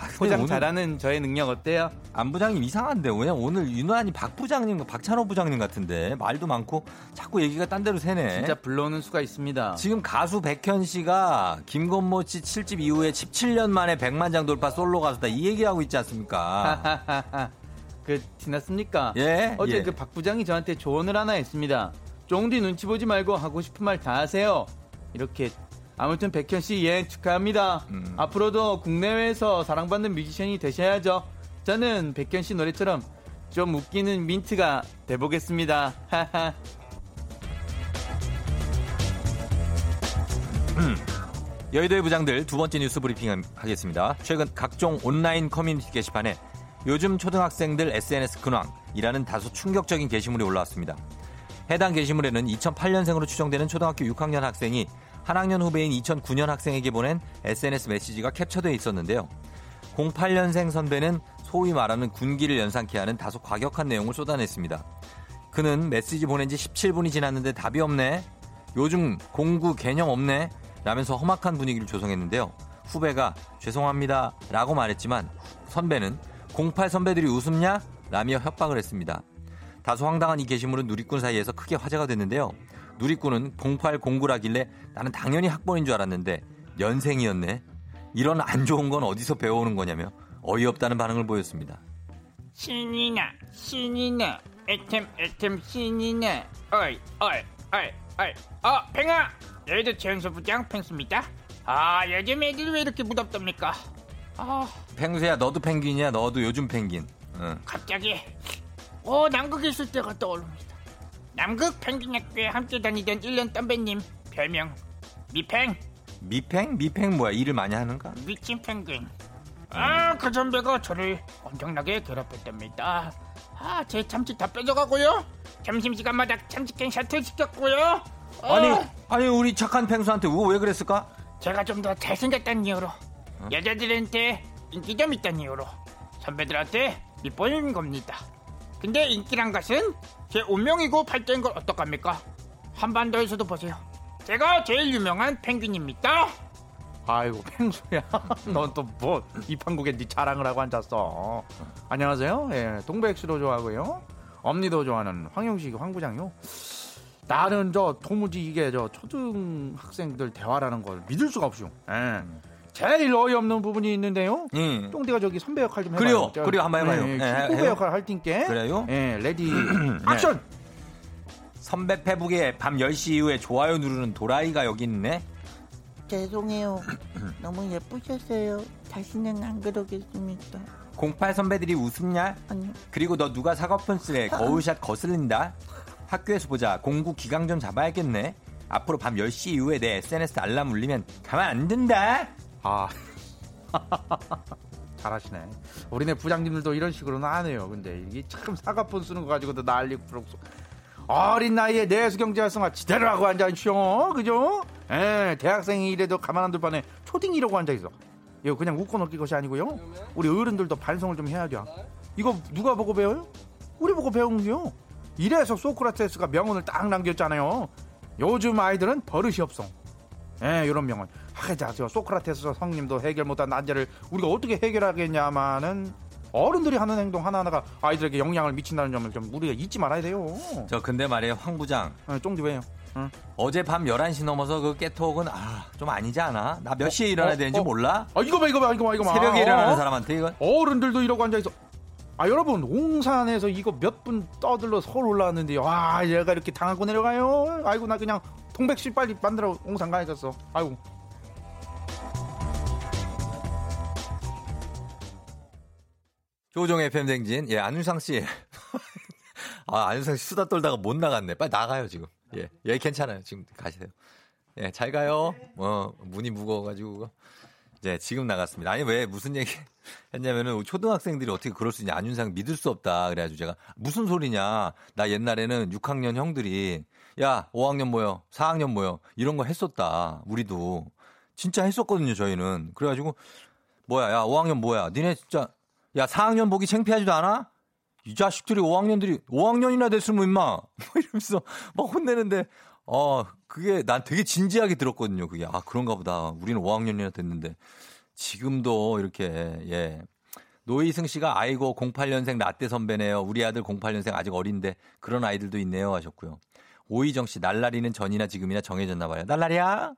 아, 포장 잘하는 저의 능력 어때요? 안 부장님 이상한데 왜냐 오늘 유난히 박 부장님, 박찬호 부장님 같은데 말도 많고 자꾸 얘기가 딴 데로 새네. 진짜 불러오는 수가 있습니다. 지금 가수 백현 씨가 김건모 씨 7집 이후에 17년 만에 100만 장 돌파 솔로 가수다 이 얘기하고 있지 않습니까? 그 지났습니까? 예? 어제 예. 그박 부장이 저한테 조언을 하나 했습니다. 쫑디 눈치 보지 말고 하고 싶은 말 다 하세요. 이렇게 아무튼 백현 씨예 축하합니다. 음. 앞으로도 국내외에서 사랑받는 뮤지션이 되셔야죠. 저는 백현 씨 노래처럼 좀 웃기는 민트가 돼보겠습니다. 하하. 여의도의 부장들 두 번째 뉴스 브리핑 하겠습니다. 최근 각종 온라인 커뮤니티 게시판에 요즘 초등학생들 SNS 근황이라는 다소 충격적인 게시물이 올라왔습니다. 해당 게시물에는 2008년생으로 추정되는 초등학교 6학년 학생이 한 학년 후배인 2009년 학생에게 보낸 SNS 메시지가 캡처되어 있었는데요. 08년생 선배는 소위 말하는 군기를 연상케 하는 다소 과격한 내용을 쏟아냈습니다. 그는 메시지 보낸 지 17분이 지났는데 답이 없네. 요즘 공구 개념 없네 라면서 험악한 분위기를 조성했는데요. 후배가 죄송합니다 라고 말했지만 선배는 08 선배들이 웃음냐? 라며 협박을 했습니다. 다소 황당한 이 게시물은 누리꾼 사이에서 크게 화제가 됐는데요. 누리꾼은 08 공구라길래 나는 당연히 학번인 줄 알았는데 연생이었네. 이런 안 좋은 건 어디서 배워오는 거냐며 어이없다는 반응을 보였습니다. 신이 나 신이 나 애템 애템 신이 나 어이 어이 어이 어이. 어 팽아! 너희도 최연소 부장 팽수입니다. 아 요즘 애들이 왜 이렇게 무덥답니까? 아. 펭수야 너도 펭귄이야? 너도 요즘 펭귄. 응. 갑자기. 어 남극에 있을 때가 떠오릅니다 남극 펭귄학교에 함께 다니던 1년 덤배님 별명 미팽. 미팽? 미팽 뭐야? 일을 많이 하는가? 미친 펭귄. 아 그 선배가 저를 엄청나게 괴롭혔답니다. 아 제 참치 다 뺏어가고요. 점심시간마다 참치캔 샤틀 시켰고요. 어, 아니 아니 우리 착한 펭수한테 왜, 왜 그랬을까? 제가 좀 더 잘생겼다는 이유로 여자들한테 인기 좀 있다는 이유로 선배들한테 밑보이는 겁니다. 근데 인기란 것은 제 운명이고 발전인 걸 어떡합니까? 한반도에서도 보세요. 제가 제일 유명한 펭귄입니다. 아이고 펭수야. 넌 또 뭐 이판국에 네 자랑을 하고 앉았어. 안녕하세요. 예 동백수도 좋아하고요. 엄니도 좋아하는 황영식 황 부장요. 나는 저 도무지 이게 저 초등학생들 대화라는 걸 믿을 수가 없어요 예 제일 어이없는 부분이 있는데요 응. 똥디가 저기 선배 역할 좀 해봐요 그래요. 저, 그래요. 한번 해봐요. 예, 예, 후배 해요. 역할 할 테니까 그래요? 예 ready action 선배 페북에 밤 10시 이후에 좋아요 누르는 도라이가 여기 있네. 죄송해요. 너무 예쁘셨어요. 다시는 안 그러겠습니다. 08 선배들이 우습냐? 아니요. 그리고 너 누가 사과폰 쓰래 거울샷 거슬린다. 학교에서 보자. 09 기강 좀 잡아야겠네. 앞으로 밤 10시 이후에 내 SNS 알람 울리면 가만 안 둔다. 아 잘하시네. 우리네 부장님들도 이런 식으로는 안 해요. 근데 이게 참 사과폰 쓰는 거 가지고도 난리고 부럽고. 어린 나이에 내수 경제 활성화 지대로 하고 앉아있쇼. 그죠? 예, 대학생이 이래도 가만 안둘 판에 초딩 이러고 앉아있어. 이거 그냥 웃고 넘길 것이 아니고요. 우리 어른들도 반성을 좀 해야 돼. 이거 누가 보고 배워요? 우리 보고 배운 게요. 이래서 소크라테스가 명언을 딱 남겼잖아요. 요즘 아이들은 버릇이 없어. 예, 이런 명언. 하자, 저 소크라테스 성님도 해결 못한 난제를 우리가 어떻게 해결하겠냐마는 어른들이 하는 행동 하나하나가 아이들에게 영향을 미친다는 점을 좀 우리가 잊지 말아야 돼요. 저 근데 말이에요 황 부장. 어, 쫑디 왜요? 어제 밤 11시 넘어서 그 깨톡은 아, 좀 아니지 않아? 나 몇 시에 일어나야 어, 되는지 어. 몰라? 아, 이거 봐, 이거 봐, 이거 봐, 이거 봐. 새벽에 일어나는 어? 사람한테 이건 어른들도 이러고 앉아있어. 아, 여러분, 옹산에서 이거 몇 분 떠들러 서울 올라왔는데, 와, 얘가 이렇게 당하고 내려가요? 아이고, 나 그냥 통백씨 빨리 만들어 옹산 가야겠어. 아이고. 조종 FM 댕진. 예, 안윤상 씨. 아, 안윤상 씨 수다 떨다가 못 나갔네. 빨리 나가요, 지금. 예, 예, 괜찮아요. 지금 가세요. 예, 잘 가요. 어, 문이 무거워가지고. 예, 지금 나갔습니다. 아니, 왜, 무슨 얘기 했냐면은, 초등학생들이 어떻게 그럴 수 있냐. 안윤상 믿을 수 없다. 그래가지고 제가, 무슨 소리냐. 나 옛날에는 6학년 형들이, 야, 5학년 모여, 4학년 모여. 이런 거 했었다. 우리도. 진짜 했었거든요, 저희는. 그래가지고, 뭐야, 야, 5학년 뭐야. 니네 진짜, 야, 4학년 보기 창피하지도 않아? 이 자식들이 5학년들이 5학년이나 됐으면 임마. 뭐 이러면서 막 혼내는데 어, 그게 난 되게 진지하게 들었거든요. 그게 아, 그런가 보다. 우리는 5학년이나 됐는데 지금도 이렇게 예. 노희승 씨가 아이고 08년생 라떼 선배네요. 우리 아들 08년생 아직 어린데 그런 아이들도 있네요 하셨고요. 오희정 씨 날라리는 전이나 지금이나 정해졌나 봐요. 날라리야?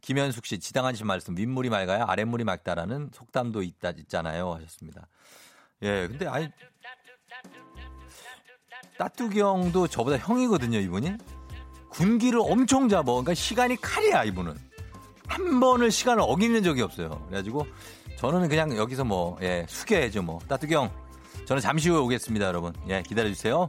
김현숙 씨 지당한 씨 말씀 윗물이 맑아야 아랫물이 맑다라는 속담도 있다 있잖아요 하셨습니다. 예, 근데 아니 따뚜기 형도 저보다 형이거든요, 이분이. 군기를 엄청 잡아. 그러니까 시간이 칼이야, 이분은. 한 번을 시간을 어기는 적이 없어요. 그래가지고 저는 그냥 여기서 뭐, 예, 숙여야죠, 뭐. 따뚜기 형. 저는 잠시 후에 오겠습니다, 여러분. 예, 기다려주세요.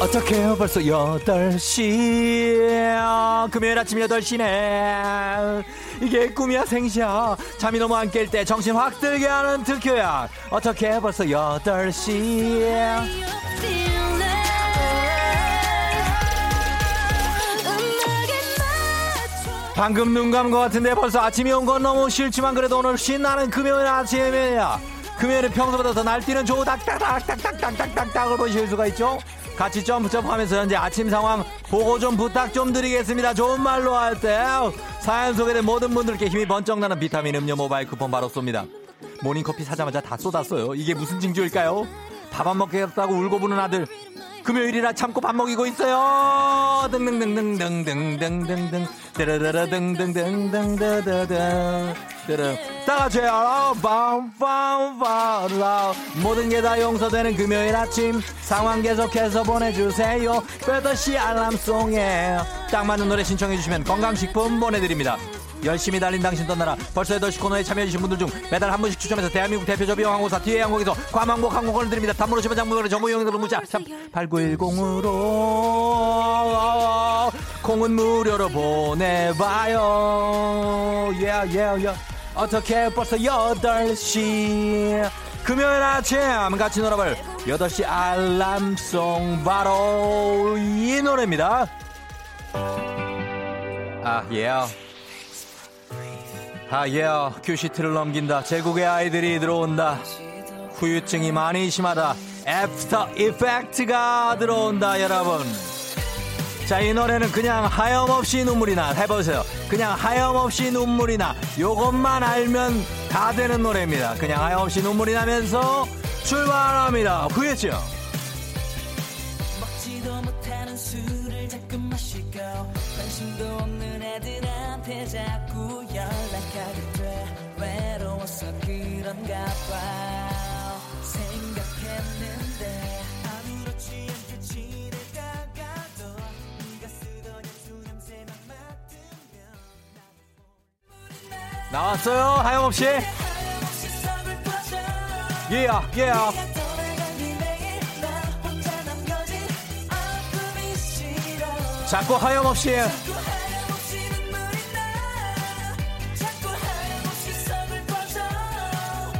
어떡해요? 벌써 8시 금요일 아침 8시네. 이게 꿈이야 생시야. 잠이 너무 안 깰 때 정신 확 들게 하는 특효야. 어떡해? 벌써 8시 방금 눈 감은 것 같은데 벌써 아침이 온 건 너무 싫지만 그래도 오늘 신나는 금요일 아침이야 금요일은 평소보다 더 날뛰는 좋은 딱딱딱딱딱딱딱딱을 보실 수가 있죠? 같이 점프 점프하면서 현재 아침 상황 보고 좀 부탁 좀 드리겠습니다. 좋은 말로 할 때. 사연 소개된 모든 분들께 힘이 번쩍 나는 비타민 음료 모바일 쿠폰 바로 쏩니다. 모닝커피 사자마자 다 쏟았어요. 이게 무슨 징조일까요? 밥 안 먹겠다고 울고 부는 아들 금요일이라 참고 밥 먹이고 있어요. 등등등등등등등등등 드르르르 등등등등드드드 드르 다 같이요. 밤밤밤라 모든 게 다 용서되는 금요일 아침 상황 계속해서 보내주세요. 8시 알람송에 딱 맞는 노래 신청해 주시면 건강식품 보내드립니다. 열심히 달린 당신 떠나라 벌써 8시 코너에 참여해주신 분들 중 매달 한 분씩 추첨해서 대한민국 대표 저비용 항공사 뒤에 항공에서 괌항공 항공권을 드립니다 단문 오시면 장문으로 정보 이용료로 문자 참 8910으로 콩은 무료로 보내봐요 yeah, yeah, yeah. 어떻게 벌써 8시 금요일 아침 같이 놀아볼 8시 알람송 바로 이 노래입니다 아 예. Yeah. 아, 예, 큐시트를 넘긴다. 제국의 아이들이 들어온다. 후유증이 많이 심하다. after effect가 들어온다, 여러분. 자, 이 노래는 그냥 하염없이 눈물이 나. 해보세요. 그냥 하염없이 눈물이 나. 요것만 알면 다 되는 노래입니다. 그냥 하염없이 눈물이 나면서 출발합니다. 후유증. 자꾸 나왔어요 하염없이 예야 yeah, 예야. Yeah. 자꾸 하염없이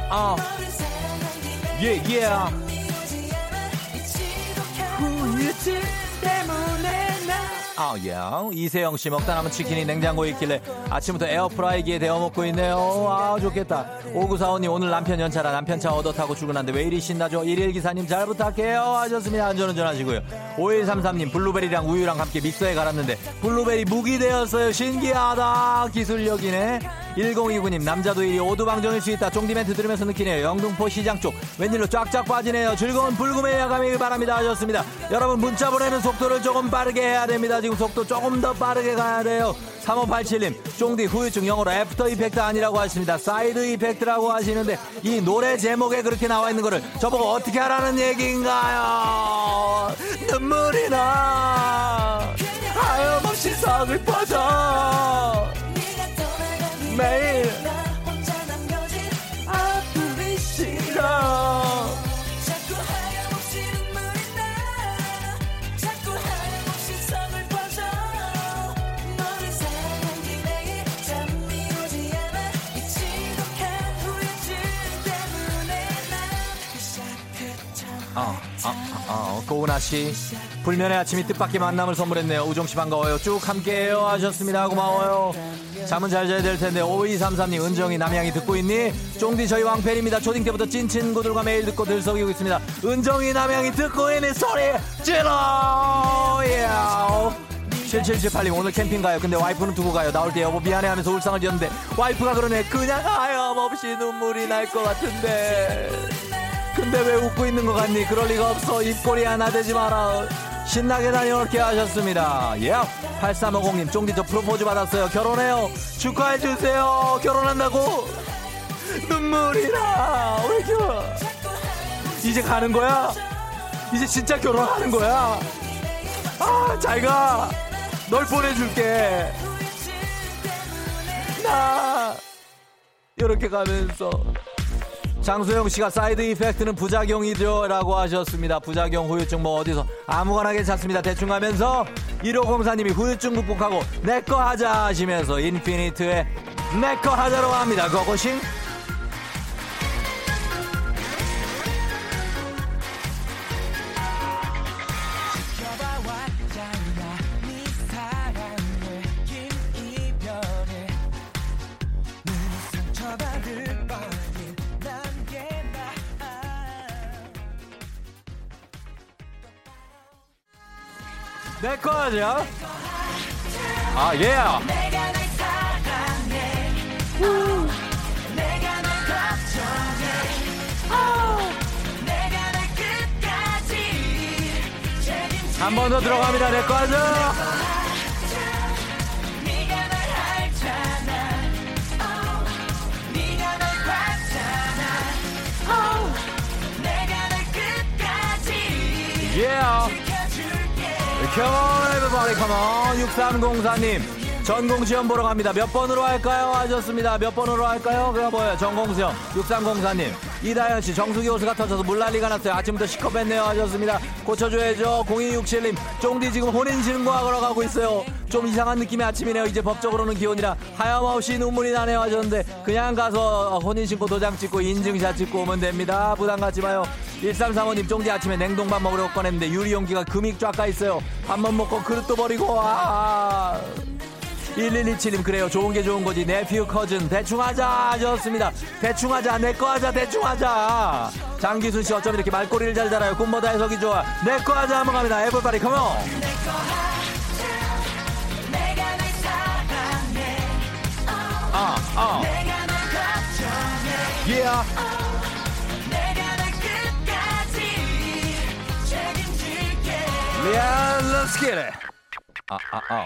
아 예예 yeah, yeah. 그 후유증 때문에 아, 예. 이세영 씨 먹다 남은 치킨이 냉장고에 있길래 아침부터 에어프라이기에 데워 먹고 있네요. 아, 좋겠다. 5945님 오늘 남편 연차라 남편 차 얻어 타고 출근하는데 왜 이리 신나죠? 일일 기사님 잘 부탁해요. 하셨습니다. 안전운전 하시고요. 5133님 블루베리랑 우유랑 함께 믹서에 갈았는데 블루베리 무기 되었어요. 신기하다. 기술력이네. 1029님 남자도 일이 오두방정일 수 있다. 쫑디 멘트 들으면서 느끼네요. 영등포 시장 쪽 웬일로 쫙쫙 빠지네요. 즐거운 불금의 예감이길 바랍니다. 하셨습니다. 여러분 문자 보내는 속도를 조금 빠르게 해야 됩니다. 지금 속도 조금 더 빠르게 가야 돼요. 3587님 쫑디 후유증 영어로 after effect 아니라고 하십니다. side effect라고 하시는데 이 노래 제목에 그렇게 나와 있는 거를 저보고 어떻게 하라는 얘기인가요? 눈물이 나 하염없이 썩을 뒤에 매일 어, 어, 어, 어, 어, 고은아 씨. 불면의 아침이 뜻밖의 만남을 선물했네요. 우정 씨 반가워요. 쭉 함께해요. 하셨습니다. 고마워요. 잠은 잘 자야 될 텐데 5233님 은정이 남양이 듣고 있니? 쫑디 저희 왕팬입니다. 초딩 때부터 찐 친구들과 매일 듣고 들썩이고 있습니다. 은정이 남양이 듣고 있니? 소리 질러! 예. 7778님 오늘 캠핑 가요. 근데 와이프는 두고 가요. 나올 때 여보 미안해 하면서 울상을 지었는데 와이프가 그러네. 그냥 하염없이 눈물이 날 것 같은데. 근데 왜 웃고 있는 것 같니? 그럴 리가 없어. 입꼬리 하나 되지 마라. 신나게 다녀올게 하셨습니다. 예. 8350님, 쫑디 저 프로포즈 받았어요. 결혼해요. 축하해주세요. 결혼한다고? 눈물이 나. 왜 결혼? 이제 가는 거야? 이제 진짜 결혼하는 거야? 아, 잘 가. 널 보내줄게. 나. 이렇게 가면서 장소영 씨가 side effect는 부작용이죠. 라고 하셨습니다. 부작용, 후유증 뭐 어디서 아무거나 괜찮습니다. 대충 하면서 1504님이 후유증 극복하고 내꺼 하자 하시면서 인피니트의 내꺼 하자로 합니다. 고고싱. 내꺼 하자. 아, 예. 한번 더 들어갑니다. 내꺼 하자. Yeah. Everybody, come on. 6304님. 전공시험 보러 갑니다. 몇 번으로 할까요? 하셨습니다. 몇 번으로 할까요? 그거 뭐예요? 전공시험. 6304님. 이다현 씨, 정수기 호수가 터져서 물난리가 났어요. 아침부터 시커맸네요. 하셨습니다. 고쳐줘야죠. 0267님. 쫑디 지금 혼인신고하러 가고 있어요. 좀 이상한 느낌의 아침이네요. 이제 법적으로는 기혼이라 하염없이 눈물이 나네요. 하셨는데 그냥 가서 혼인신고 도장 찍고 인증샷 찍고 오면 됩니다. 부담 갖지 마요. 1335님 쫑디 아침에 냉동밥 먹으려고 꺼냈는데 유리용기가 금이 쫙가 있어요. 밥만 먹고 그릇도 버리고 아. 1127님 그래요. 좋은 게 좋은 거지. 네피우 커즌 대충 하자. 하셨습니다. 대충 하자. 내 거 하자. 대충 하자. 장기순 씨 어쩜 이렇게 말꼬리를 잘 달아요? 꿈보다 해석이 좋아. 내 거 하자. 한번 갑니다. 에버바리 컴온 아아 yeah yeah let's get it 아 아 아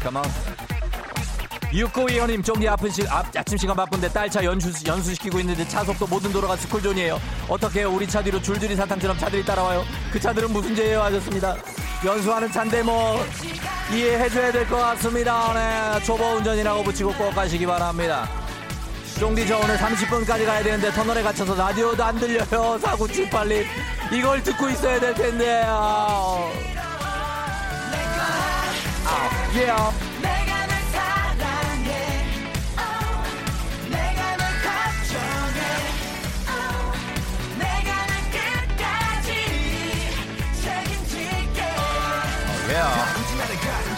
Come on. 6925님 종이 아픈 시, 아, 아침 시간 바쁜데 딸 차 연수, 연수시키고 있는데 차 속도 모든 도로가 스쿨존이에요. 어떻게? 우리 차 뒤로 줄줄이 사탕처럼 차들이 따라와요. 그 차들은 무슨 죄예요? 하셨습니다. 연수하는 차인데 뭐 이해해줘야 될 것 같습니다. 네, 초보 운전이라고 붙이고 꼭 가시기 바랍니다. 쫑디 저 오늘 30분까지 가야 되는데 터널에 갇혀서 라디오도 안 들려요. 4978님 이걸 듣고 있어야 될 텐데. 아. 아, yeah.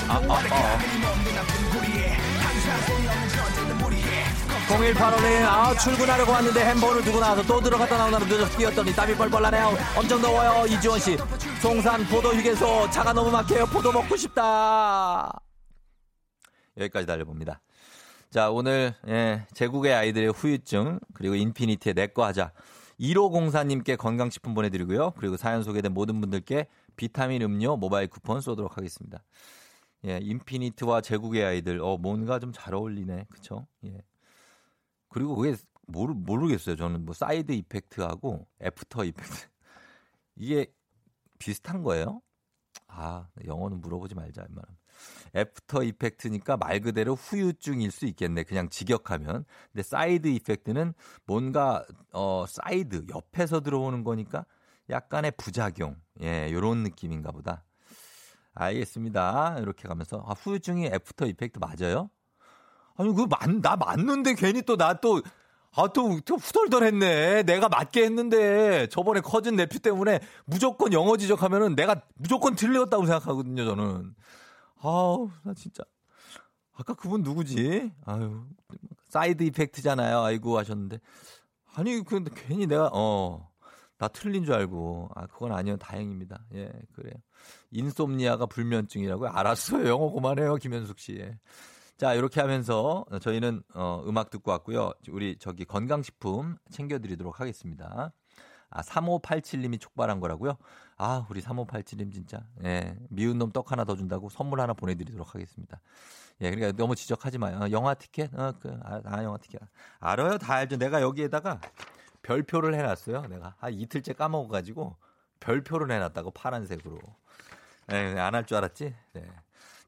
아, 아, 아. 0185님, 아, 출근하려고 왔는데 햄버거를 두고 나와서 또 들어갔다 나오느라 늦어서 뛰었더니 땀이 뻘뻘 나네요. 엄청 더워요. 이지원 씨. 송산 포도 휴게소 차가 너무 막혀요. 포도 먹고 싶다. 여기까지 달려봅니다. 자, 오늘, 예, 제국의 아이들의 후유증, 그리고 인피니티의 내꺼 하자. 1504님께 건강식품 보내드리고요. 그리고 사연 소개된 모든 분들께 비타민 음료 모바일 쿠폰 쏘도록 하겠습니다. 예, 인피니트와 제국의 아이들, 어, 뭔가 좀 잘 어울리네. 그쵸? 예. 그리고 그게 모르, 모르겠어요. 저는 뭐 side effect하고 after effect. 이게 비슷한 거예요? 아, 영어는 물어보지 말자, 이 말은. after effect니까 말 그대로 후유증일 수 있겠네. 그냥 직역하면. 근데 side effect는 뭔가 어 사이드 옆에서 들어오는 거니까 약간의 부작용. 예, 요런 느낌인가 보다. 알겠습니다. 이렇게 가면서 아, 후유증이 after effect 맞아요? 아니 그거 맞, 나 맞는데 괜히 또 나 또 아, 또, 또 후덜덜했네. 내가 맞게 했는데 저번에 커진 내표 때문에 무조건 영어 지적하면은 내가 무조건 틀렸다고 생각하거든요, 저는. 아우, 나 진짜. 아까 그분 누구지? 아유, side effect잖아요. 아이고 하셨는데. 아니, 근데 괜히 내가, 어, 나 틀린 줄 알고. 아, 그건 아니요. 다행입니다. 예, 그래요. insomnia가 불면증이라고요? 알았어요. 영어 그만해요. 김현숙 씨. 예. 자, 이렇게 하면서 저희는 어, 음악 듣고 왔고요. 우리 저기 건강식품 챙겨드리도록 하겠습니다. 아, 3587님이 촉발한 거라고요? 아, 우리 3587님 진짜. 예. 미운 놈 떡 하나 더 준다고 선물 하나 보내드리도록 하겠습니다. 예, 그러니까 너무 지적하지 마요. 어, 영화 티켓? 어, 그, 아, 아, 영화 티켓. 알아요. 다 알죠. 내가 여기에다가 별표를 해놨어요. 내가. 한 이틀째 까먹어가지고 별표를 해놨다고 파란색으로. 예, 안 할 줄 알았지? 네.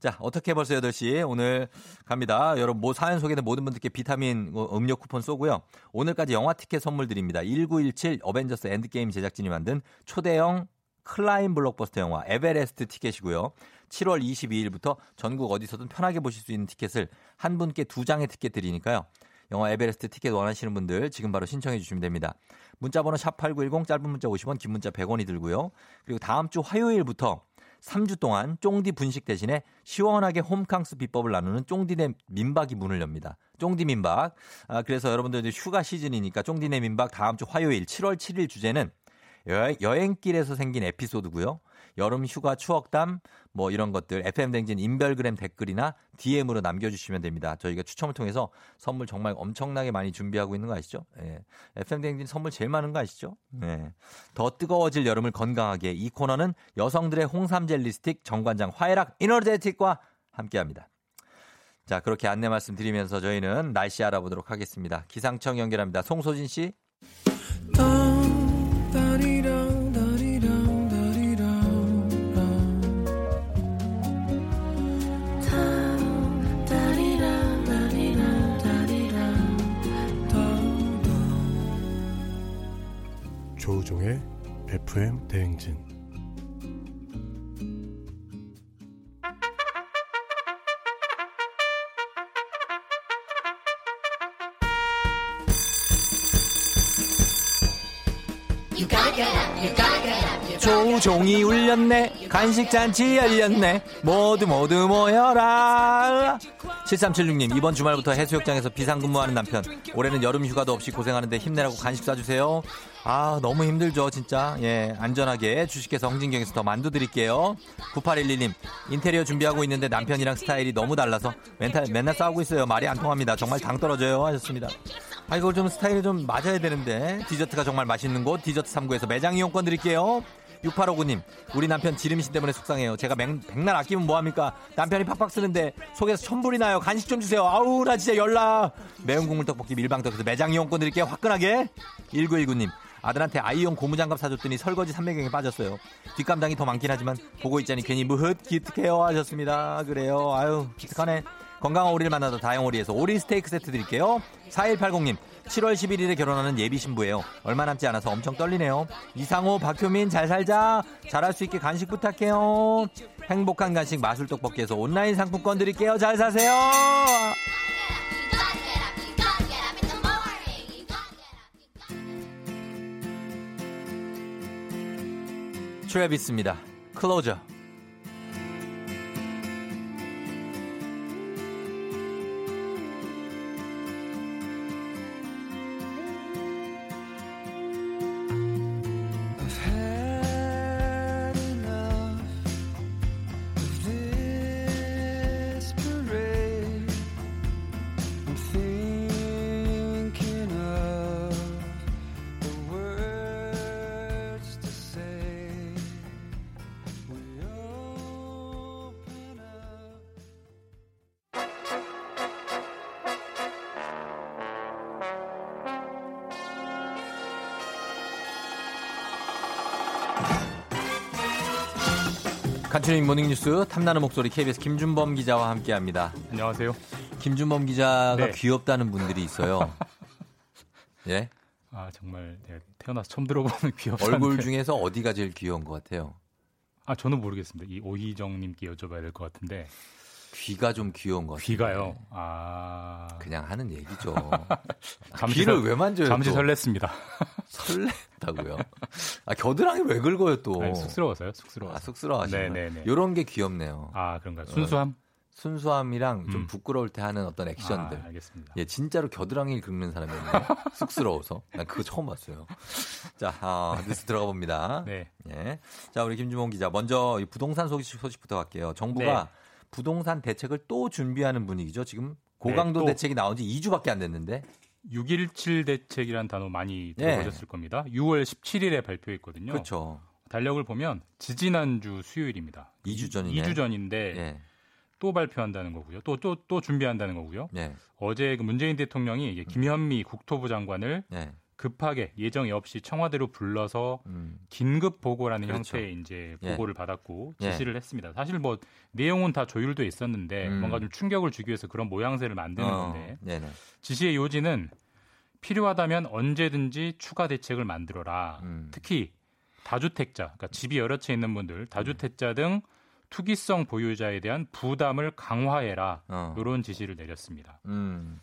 자, 어떻게 벌써 8시 오늘 갑니다. 여러분, 뭐 사연 소개된 모든 분들께 비타민 어, 음료 쿠폰 쏘고요. 오늘까지 영화 티켓 선물 드립니다. 1917 어벤져스 엔드게임 제작진이 만든 초대형 climb 블록버스터 영화 에베레스트 티켓이고요. 7월 22일부터 전국 어디서든 편하게 보실 수 있는 티켓을 한 분께 두 장의 티켓 드리니까요. 영화 에베레스트 티켓 원하시는 분들 지금 바로 신청해 주시면 됩니다. 문자번호 샵8910 짧은 문자 50원 긴 문자 100원이 들고요. 그리고 다음 주 화요일부터 3주 동안 쫑디 분식 대신에 시원하게 홈캉스 비법을 나누는 쫑디네 민박이 문을 엽니다. 쫑디 민박. 아, 그래서 여러분들 이제 휴가 시즌이니까 쫑디네 민박 다음 주 화요일 7월 7일 주제는 여, 여행길에서 생긴 에피소드고요. 여름 휴가 추억담 뭐 이런 것들 FM 댕진 인별그램 댓글이나 DM으로 남겨주시면 됩니다. 저희가 추첨을 통해서 선물 정말 엄청나게 많이 준비하고 있는 거 아시죠? 예. FM 댕진 선물 제일 많은 거 아시죠? 예. 더 뜨거워질 여름을 건강하게 이 코너는 여성들의 홍삼 젤리 스틱 정관장 화해락 이너제틱과 함께합니다. 자 그렇게 안내 말씀드리면서 저희는 날씨 알아보도록 하겠습니다. 기상청 연결합니다. 송소진 씨. FM 대행진. 조종이 울렸네. 간식 잔치 열렸네. 모두 모두 모여라 7376님 이번 주말부터 해수욕장에서 비상근무하는 남편. 올해는 여름 휴가도 없이 고생하는데 힘내라고 간식 싸주세요. 아 너무 힘들죠 진짜. 예 안전하게 주식회사 홍진경에서 더 만두 드릴게요. 9811님 인테리어 준비하고 있는데 남편이랑 스타일이 너무 달라서 맨날, 맨날 싸우고 있어요. 말이 안 통합니다. 정말 당 떨어져요. 하셨습니다. 아 이거 좀 스타일이 좀 맞아야 되는데. 디저트가 정말 맛있는 곳 디저트 3구에서 매장 이용권 드릴게요 6859님, 우리 남편 지름신 때문에 속상해요. 제가 맹, 백날 아끼면 뭐합니까? 남편이 팍팍 쓰는데 속에서 천불이 나요. 간식 좀 주세요. 아우, 나 진짜 열나. 매운 국물 떡볶이 밀방떡에서 매장 이용권 드릴게요. 화끈하게. 1919님, 아들한테 아이용 고무장갑 사줬더니 설거지 삼매경에 빠졌어요. 뒷감당이 더 많긴 하지만 보고 있자니 괜히 무릇 기특해요 하셨습니다. 그래요. 아유, 기특하네. 건강한 오리를 만나다 다영오리에서 오리 스테이크 세트 드릴게요. 4180님, 7월 11일에 결혼하는 예비 신부예요. 얼마 남지 않아서 엄청 떨리네요. 이상호, 박효민 잘 살자. 잘할 수 있게 간식 부탁해요. 행복한 간식 마술 떡볶이에서 온라인 상품권 드릴게요. 잘 사세요. 트래비스입니다. 클로저. 간추린 모닝뉴스 탐나는 목소리 KBS 김준범 기자와 함께합니다. 안녕하세요. 김준범 기자가 네. 귀엽다는 분들이 있어요. 예? 아 정말 네, 태어나서 처음 들어보는 귀엽다. 얼굴 중에서 어디가 제일 귀여운 것 같아요? 아 저는 모르겠습니다. 이 오희정님께 여쭤봐야 될 것 같은데 귀가 좀 귀여운 것 같아요. 귀가요. 아 그냥 하는 얘기죠. 잠시 귀를 설- 왜 만져요? 잠시 또? 설렜습니다. 설렜다고요? 아 겨드랑이 왜 긁어요 또? 아니, 쑥스러워서요. 쑥스러워. 아 쑥스러워하시네. 네네네. 이런 게 귀엽네요. 아 그런가요? 순수함? 순수함이랑 좀 음. 부끄러울 때 하는 어떤 액션들. 아, 알겠습니다. 예, 진짜로 겨드랑이를 긁는 사람이 있네. 쑥스러워서. 난 그거 처음 봤어요. 자, 아, 뉴스 들어가 봅니다. 네. 예. 자, 우리 김주몽 기자. 먼저 이 부동산 소식, 소식부터 갈게요. 정부가 네. 부동산 대책을 또 준비하는 분위기죠. 지금 고강도 네, 또. 대책이 나온 지 2주밖에 안 됐는데. 6.17 대책이라는 단어 많이 네. 들어보셨을 겁니다. 6월 17일에 발표했거든요. 그렇죠. 달력을 보면 지지난주 수요일입니다. 2주 전이네. 2주 전인데 예. 또 발표한다는 거고요. 또 또또 준비한다는 거고요. 예. 어제 그 문재인 대통령이 김현미 국토부 장관을 예. 급하게 예정이 없이 청와대로 불러서 긴급 보고라는 음. 그렇죠. 형태의 이제 예. 보고를 받았고 예. 지시를 했습니다. 사실 뭐 내용은 다 조율돼 있었는데 음. 뭔가 좀 충격을 주기 위해서 그런 모양새를 만드는 어, 건데 네네. 지시의 요지는 필요하다면 언제든지 추가 대책을 만들어라. 음. 특히 다주택자, 그러니까 집이 여러 채 있는 분들, 다주택자 등 투기성 보유자에 대한 부담을 강화해라. 어. 이런 지시를 내렸습니다. 음.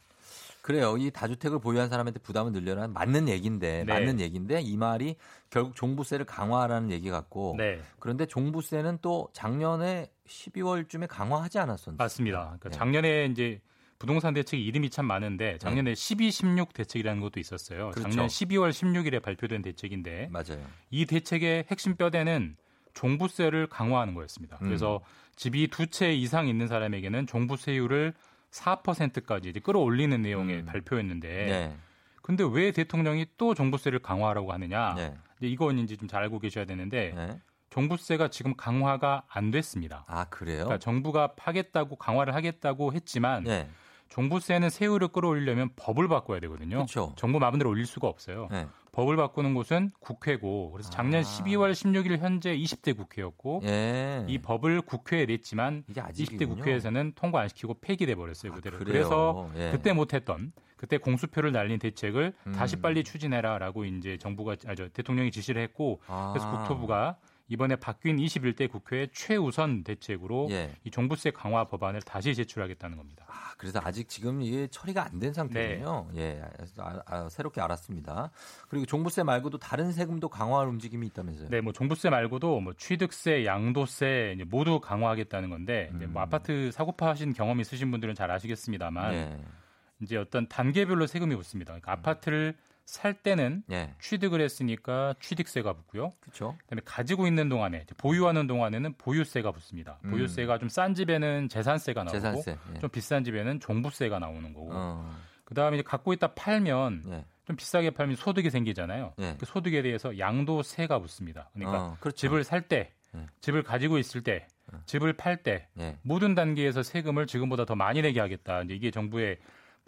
그래요. 이 다주택을 보유한 사람한테 부담을 늘려라 맞는 얘기인데 네. 맞는 얘기인데 이 말이 결국 종부세를 강화하라는 얘기 같고 네. 그런데 종부세는 또 작년에 12월쯤에 강화하지 않았었는데 맞습니다. 그러니까 네. 작년에 이제 부동산 대책이 이름이 참 많은데 작년에 12, 16 대책이라는 것도 있었어요. 그렇죠. 작년 12월 16일에 발표된 대책인데 맞아요. 이 대책의 핵심 뼈대는 종부세를 강화하는 거였습니다. 음. 그래서 집이 두 채 이상 있는 사람에게는 종부세율을 4%까지 이제 끌어올리는 내용의 발표였는데 음. 네. 근데 왜 대통령이 또 종부세를 강화하라고 하느냐? 네. 이건 이제 좀 잘 알고 계셔야 되는데 네. 종부세가 지금 강화가 안 됐습니다. 아 그래요? 그러니까 정부가 하겠다고 강화를 하겠다고 했지만 네. 종부세는 세율을 끌어올리려면 법을 바꿔야 되거든요. 그렇죠. 정부 마음대로 올릴 수가 없어요. 네. 법을 바꾸는 곳은 국회고 그래서 작년 아. 12월 16일 현재 20대 국회였고 예. 이 법을 국회에 냈지만 이게 20대 아직이군요. 국회에서는 통과 안 시키고 폐기돼 버렸어요 그대로. 그래요? 그래서 예. 그때 못했던 그때 공수표를 날린 대책을 음. 다시 빨리 추진해라라고 이제 정부가 아저 대통령이 지시를 했고 아. 그래서 국토부가 이번에 바뀐 21대 국회의 최우선 대책으로 예. 이 종부세 강화 법안을 다시 제출하겠다는 겁니다. 아, 그래서 아직 지금 이게 처리가 안 된 상태군요. 예, 아, 아, 새롭게 알았습니다. 그리고 종부세 말고도 다른 세금도 강화할 움직임이 있다면서요? 네, 뭐 종부세 말고도 뭐 취득세, 양도세 모두 강화하겠다는 건데 이제 뭐 아파트 사고파 하신 경험 있으신 분들은 잘 아시겠습니다만 음. 예. 이제 어떤 단계별로 세금이 붙습니다. 그러니까 아파트를 살 때는 예. 취득을 했으니까 취득세가 붙고요. 그렇죠. 그다음에 가지고 있는 동안에 보유하는 동안에는 보유세가 붙습니다. 음. 보유세가 좀 싼 집에는 재산세가 나오고 재산세, 예. 좀 비싼 집에는 종부세가 나오는 거고. 어. 그다음에 이제 갖고 있다 팔면 예. 좀 비싸게 팔면 소득이 생기잖아요. 예. 그 소득에 대해서 양도세가 붙습니다. 그러니까 어, 그렇죠. 집을 살 때, 예. 집을 가지고 있을 때, 집을 팔 때 예. 모든 단계에서 세금을 지금보다 더 많이 내게 하겠다. 이제 이게 정부의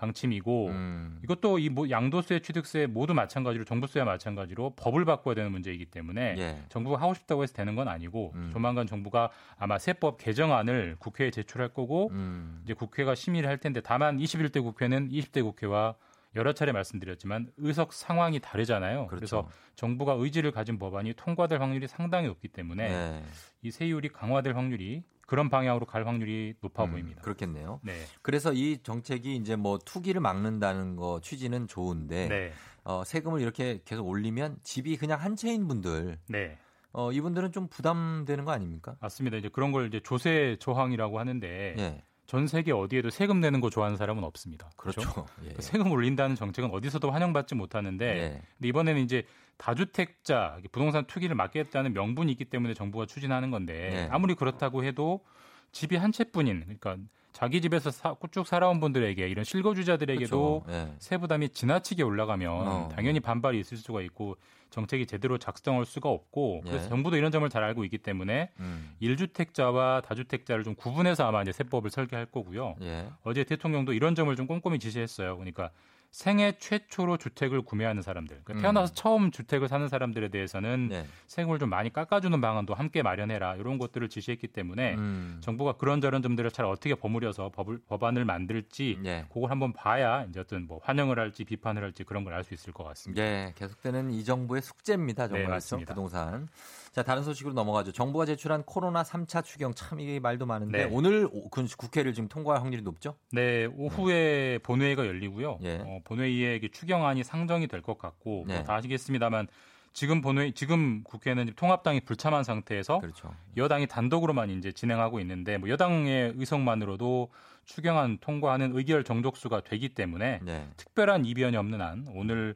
방침이고 음. 이것도 이뭐 양도세, 취득세 모두 마찬가지로 종부세와 마찬가지로 법을 바꿔야 되는 문제이기 때문에 예. 정부가 하고 싶다고 해서 되는 건 아니고 음. 조만간 정부가 아마 세법 개정안을 국회에 제출할 거고 음. 이제 국회가 심의를 할 텐데 다만 21대 국회는 20대 국회와 여러 차례 말씀드렸지만 의석 상황이 다르잖아요. 그래서 그렇죠. 정부가 의지를 가진 법안이 통과될 확률이 상당히 높기 때문에 네. 이 세율이 강화될 확률이 그런 방향으로 갈 확률이 높아 음, 보입니다. 그렇겠네요. 네. 그래서 이 정책이 이제 뭐 투기를 막는다는 거 취지는 좋은데 네. 어, 세금을 이렇게 계속 올리면 집이 그냥 한 채인 분들 네. 어, 이분들은 좀 부담되는 거 아닙니까? 맞습니다. 이제 그런 걸 이제 조세 조항이라고 하는데 예. 전 세계 어디에도 세금 내는 거 좋아하는 사람은 없습니다. 그렇죠. 예. 그 세금 올린다는 정책은 어디서도 환영받지 못하는데 예. 근데 이번에는 이제 다주택자 부동산 투기를 막겠다는 명분이 있기 때문에 정부가 추진하는 건데 예. 아무리 그렇다고 해도 집이 한 채뿐인 그러니까 자기 집에서 사- 쭉 살아온 분들에게 이런 실거주자들에게도 그렇죠. 예. 세부담이 지나치게 올라가면 어. 당연히 반발이 있을 수가 있고 정책이 제대로 작성할 수가 없고 그래서 예. 정부도 이런 점을 잘 알고 있기 때문에 음. 1주택자와 다주택자를 좀 구분해서 아마 이제 세법을 설계할 거고요. 예. 어제 대통령도 이런 점을 좀 꼼꼼히 지시했어요. 그러니까 생애 최초로 주택을 구매하는 사람들, 그러니까 음. 태어나서 처음 주택을 사는 사람들에 대해서는 네. 세금을 좀 많이 깎아주는 방안도 함께 마련해라 이런 것들을 지시했기 때문에 음. 정부가 그런저런 점들을 잘 어떻게 버무려서 법을, 법안을 만들지 예. 그걸 한번 봐야 이제 어떤 뭐 환영을 할지 비판을 할지 그런 걸 알 수 있을 것 같습니다. 예, 계속되는 이 정부의 숙제입니다. 정말 네? 맞습니다. 부동산. 자, 다른 소식으로 넘어가죠. 정부가 제출한 코로나 3차 추경 참 이게 말도 많은데 네. 오늘 오- 그 국회를 지금 통과할 확률이 높죠? 네, 오후에 본회의가 열리고요. 예. 어, 본회의에 추경안이 상정이 될 것 같고 네. 뭐다 아시겠습니다만 지금 본회 지금 국회는 통합당이 불참한 상태에서 그렇죠. 여당이 단독으로만 이제 진행하고 있는데 뭐 여당의 의석만으로도 추경안 통과하는 의결 정족수가 되기 때문에 네. 특별한 이변이 없는 한 오늘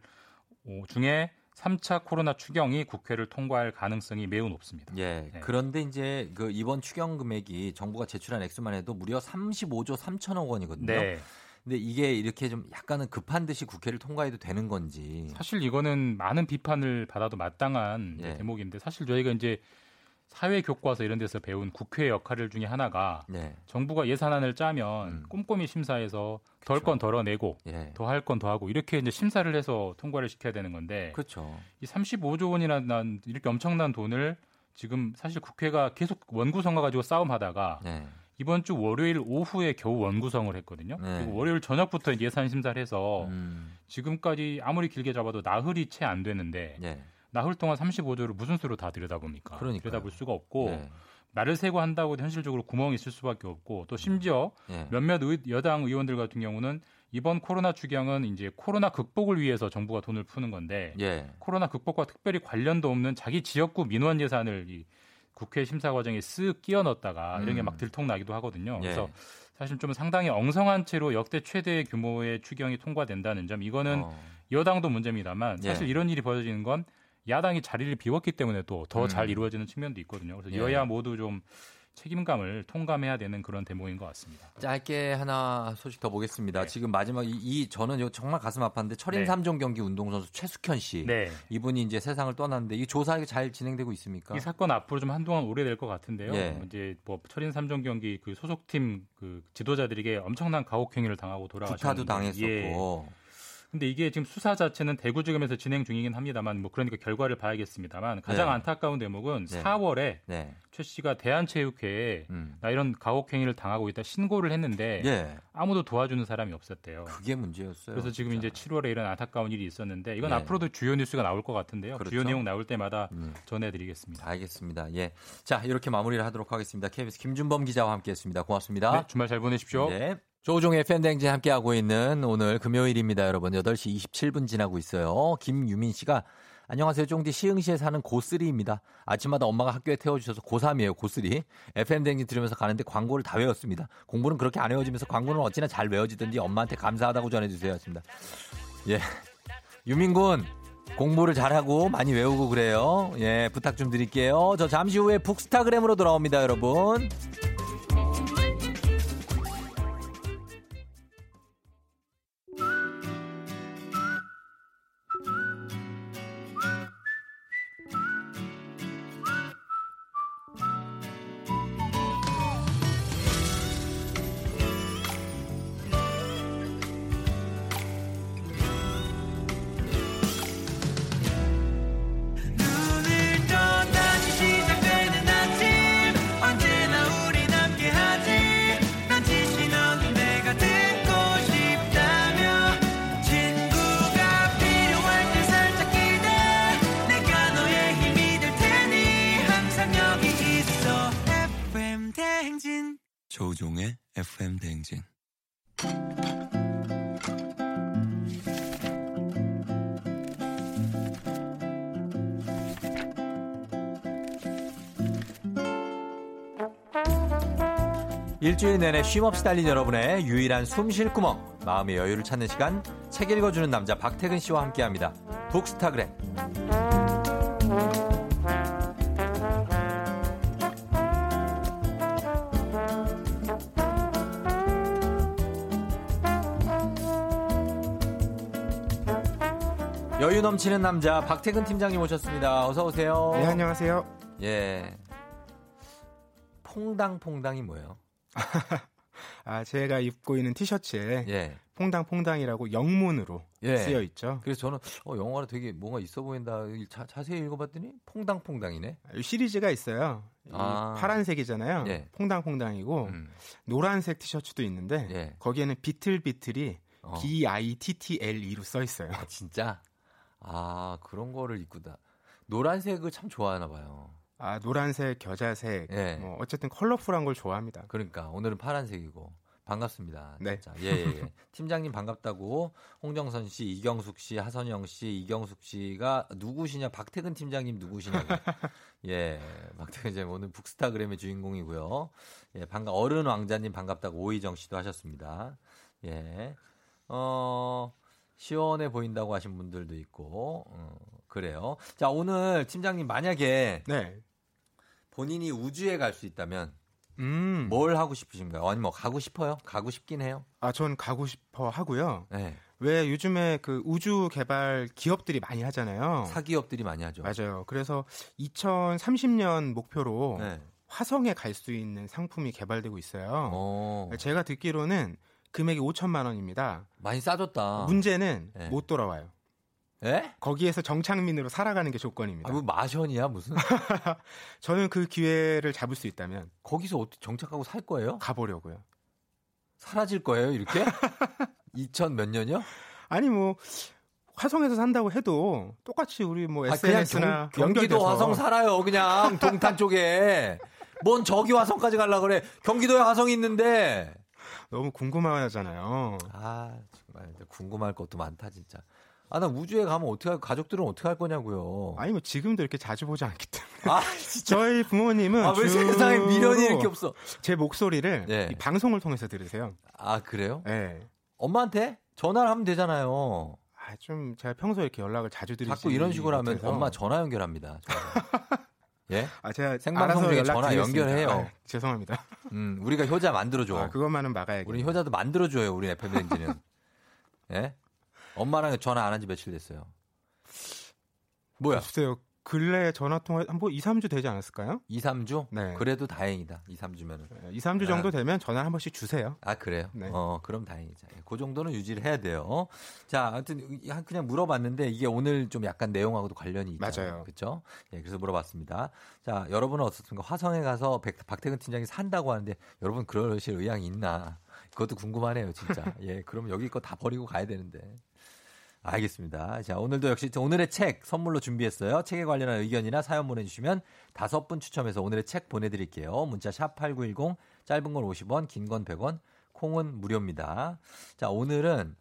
어, 중에 3차 코로나 추경이 국회를 통과할 가능성이 매우 높습니다. 예. 네. 그런데 이제 그 이번 추경 금액이 정부가 제출한 액수만 해도 무려 35조 3천억 원이거든요. 네. 근데 이게 이렇게 좀 약간은 급한 듯이 국회를 통과해도 되는 건지. 사실 이거는 많은 비판을 받아도 마땅한 예. 대목인데 사실 저희가 이제 사회 교과서 이런 데서 배운 국회 역할을 중에 하나가 네. 정부가 예산안을 짜면 꼼꼼히 심사해서 덜 건 덜어내고 음. 예. 더할 건 더 하고 이렇게 이제 심사를 해서 통과를 시켜야 되는 건데 그렇죠. 이 35조 원이나 난 이렇게 엄청난 돈을 지금 사실 국회가 계속 원구성과 가지고 싸움하다가 네. 이번 주 월요일 오후에 겨우 원구성을 했거든요. 네. 그리고 월요일 저녁부터 예산 심사를 해서 음. 지금까지 아무리 길게 잡아도 나흘이 채 안 되는데 네. 나흘 동안 35조를 무슨 수로 다 들여다봅니까? 그러니까요. 들여다볼 수가 없고 네. 날을 세고 한다고 현실적으로 구멍이 있을 수밖에 없고 또 심지어 네. 몇몇 의- 여당 의원들 같은 경우는 이번 코로나 추경은 이제 코로나 극복을 위해서 정부가 돈을 푸는 건데 예. 코로나 극복과 특별히 관련도 없는 자기 지역구 민원 예산을 이 국회 심사 과정에 쓱 끼워 넣었다가 이런 게 음. 막 들통나기도 하거든요. 예. 그래서 사실 좀 상당히 엉성한 채로 역대 최대 규모의 추경이 통과된다는 점 이거는 어. 여당도 문제입니다만 예. 사실 이런 일이 벌어지는 건 야당이 자리를 비웠기 때문에 또 더잘 음. 이루어지는 측면도 있거든요. 그래서 예. 여야 모두 좀 책임감을 통감해야 되는 그런 대목인 것 같습니다. 짧게 하나 소식 더 보겠습니다. 지금 마지막 이, 이 저는 이거 정말 가슴 아팠는데 철인 네. 삼 3종 경기 운동선수 최숙현 씨 네. 이분이 이제 세상을 떠났는데 이 조사 잘 진행되고 있습니까? 이 사건 앞으로 좀 한동안 오래될 것 같은데요. 예. 이제 뭐 철인 삼종 경기 그 소속팀 그 지도자들에게 엄청난 가혹 행위를 당하고 돌아가셨는데 구타도 당했었고 예. 근데 이게 지금 수사 자체는 대구지검에서 진행 중이긴 합니다만 뭐 그러니까 결과를 봐야겠습니다만 가장 네. 안타까운 대목은 네. 4월에 네. 최 씨가 대한체육회에 음. 나 이런 가혹 행위를 당하고 있다 신고를 했는데 예. 아무도 도와주는 사람이 없었대요. 그게 문제였어요. 그래서 지금 진짜. 이제 7월에 이런 안타까운 일이 있었는데 이건 네. 앞으로도 주요 뉴스가 나올 것 같은데요. 그렇죠. 주요 내용 나올 때마다 음. 전해드리겠습니다. 알겠습니다. 예. 자, 이렇게 마무리를 하도록 하겠습니다. KBS 김준범 기자와 함께 했습니다. 고맙습니다. 네, 주말 잘 보내십시오. 네. 조종의 팬댕진 함께하고 있는 오늘 금요일입니다, 여러분. 8시 27분 지나고 있어요. 김유민 씨가 안녕하세요. 쫑디 시흥시에 사는 고3입니다. 아침마다 엄마가 학교에 태워주셔서 고3이에요, 고3. FM댕진 들으면서 가는데 광고를 다 외웠습니다. 공부는 그렇게 안 외워지면서 광고는 어찌나 잘 외워지던지 엄마한테 감사하다고 전해주세요. 하습니다 예. 유민군, 공부를 잘하고 많이 외우고 그래요. 예, 부탁 좀 드릴게요. 저 잠시 후에 북스타그램으로 돌아옵니다, 여러분. 일주일 내내 쉼없이 달린 여러분의 유일한 숨쉴 구멍, 마음의 여유를 찾는 시간, 책 읽어주는 남자 박태근 씨와 함께합니다. 북스타그램. 여유 넘치는 남자 박태근 팀장님 오셨습니다. 어서 오세요. 네, 안녕하세요. 예. 퐁당퐁당이 뭐예요? 아, 제가 입고 있는 티셔츠에 예. 퐁당퐁당이라고 영문으로 예. 쓰여 있죠. 그래서 저는 어, 영화로 되게 뭔가 있어 보인다. 자, 자세히 읽어봤더니 퐁당퐁당이네. 시리즈가 있어요. 이 아. 파란색이잖아요. 예. 퐁당퐁당이고 음. 노란색 티셔츠도 있는데 예. 거기에는 비틀비틀이 어. B I T T L E로 써 있어요. 아, 진짜? 아, 그런 거를 입고 다. 노란색을 참 좋아하나 봐요. 아, 노란색, 겨자색, 예. 뭐 어쨌든 컬러풀한 걸 좋아합니다. 그러니까 오늘은 파란색이고 반갑습니다. 네. 진짜. 예, 예, 예. 팀장님 반갑다고 홍정선 씨, 이경숙 씨, 하선영 씨, 이경숙 씨가 누구시냐? 박태근 팀장님 누구시냐고. 예, 박태근 팀장 오늘 북스타그램의 주인공이고요. 예, 반가 어른 왕자님 반갑다고 오희정 씨도 하셨습니다. 예, 어 시원해 보인다고 하신 분들도 있고 어, 그래요. 자 오늘 팀장님 만약에 네. 본인이 우주에 갈 수 있다면 음. 뭘 하고 싶으신가요? 아니 뭐 가고 싶어요? 가고 싶긴 해요. 아, 전 가고 싶어 하고요. 네. 왜 요즘에 그 우주 개발 기업들이 많이 하잖아요. 사기업들이 많이 하죠. 맞아요. 그래서 2030년 목표로 네. 화성에 갈 수 있는 상품이 개발되고 있어요. 어, 제가 듣기로는 금액이 5천만 원입니다. 많이 싸졌다. 문제는 네. 못 돌아와요. 예? 거기에서 정착민으로 살아가는 게 조건입니다. 아, 뭐 마션이야 무슨? 저는 그 기회를 잡을 수 있다면 거기서 어떻게 정착하고 살 거예요? 가보려고요. 사라질 거예요 이렇게? 2000 몇 년이요? 아니 뭐 화성에서 산다고 해도 똑같이 우리 뭐 SNS나 경, 경기도 화성 살아요 그냥 동탄 쪽에. 뭔 저기 화성까지 갈라 그래? 경기도에 화성이 있는데. 너무 궁금하잖아요. 아 정말 궁금할 것도 많다 진짜. 아 나 우주에 가면 어떻게 할 가족들은 어떻게 할 거냐고요. 아니 뭐 지금도 이렇게 자주 보지 않기 때문에. 아 진짜. 저희 부모님은 아, 왜 세상에 미련이 이렇게 없어? 제 목소리를 네. 이 방송을 통해서 들으세요. 아 그래요? 네. 엄마한테 전화를 하면 되잖아요. 아, 좀 제가 평소에 이렇게 연락을 자주 드리지 자꾸 이런 식으로 하면 못해서. 엄마 전화 연결합니다. 예? 아, 제가 생방송 중에 전화 드리겠습니다. 연결해요. 아, 죄송합니다. 음, 우리가 효자 만들어줘. 아, 그것만은 막아야겠 우리 효자도 만들어줘요, 우리 FM댕지는. 예? 엄마랑 전화 안 한 지 며칠 됐어요. 뭐야? 글쎄요. 근래 전화 통화 한뭐 2, 3주 되지 않았을까요? 2, 3주? 네. 그래도 다행이다. 2, 3주면은. 2, 3주 정도 되면 전화 한 번씩 주세요. 아, 그래요? 네. 어, 그럼 다행이죠. 예, 그 정도는 유지를 해야 돼요. 자, 아무튼 그냥 물어봤는데 이게 오늘 좀 약간 내용하고도 관련이 있잖아요. 맞아요. 그렇죠? 예, 그래서 물어봤습니다. 자, 여러분은 어떻습니까? 화성에 가서 백, 박태근 팀장이 산다고 하는데 여러분 그러실 의향이 있나? 그것도 궁금하네요, 진짜. 예, 그럼 여기 거 다 버리고 가야 되는데. 알겠습니다. 자, 오늘도 역시 오늘의 책 선물로 준비했어요. 책에 관련한 의견이나 사연 보내주시면 다섯 분 추첨해서 오늘의 책 보내드릴게요. 문자 샵 8910, 짧은 건 50원, 긴 건 100원, 콩은 무료입니다. 자, 오늘은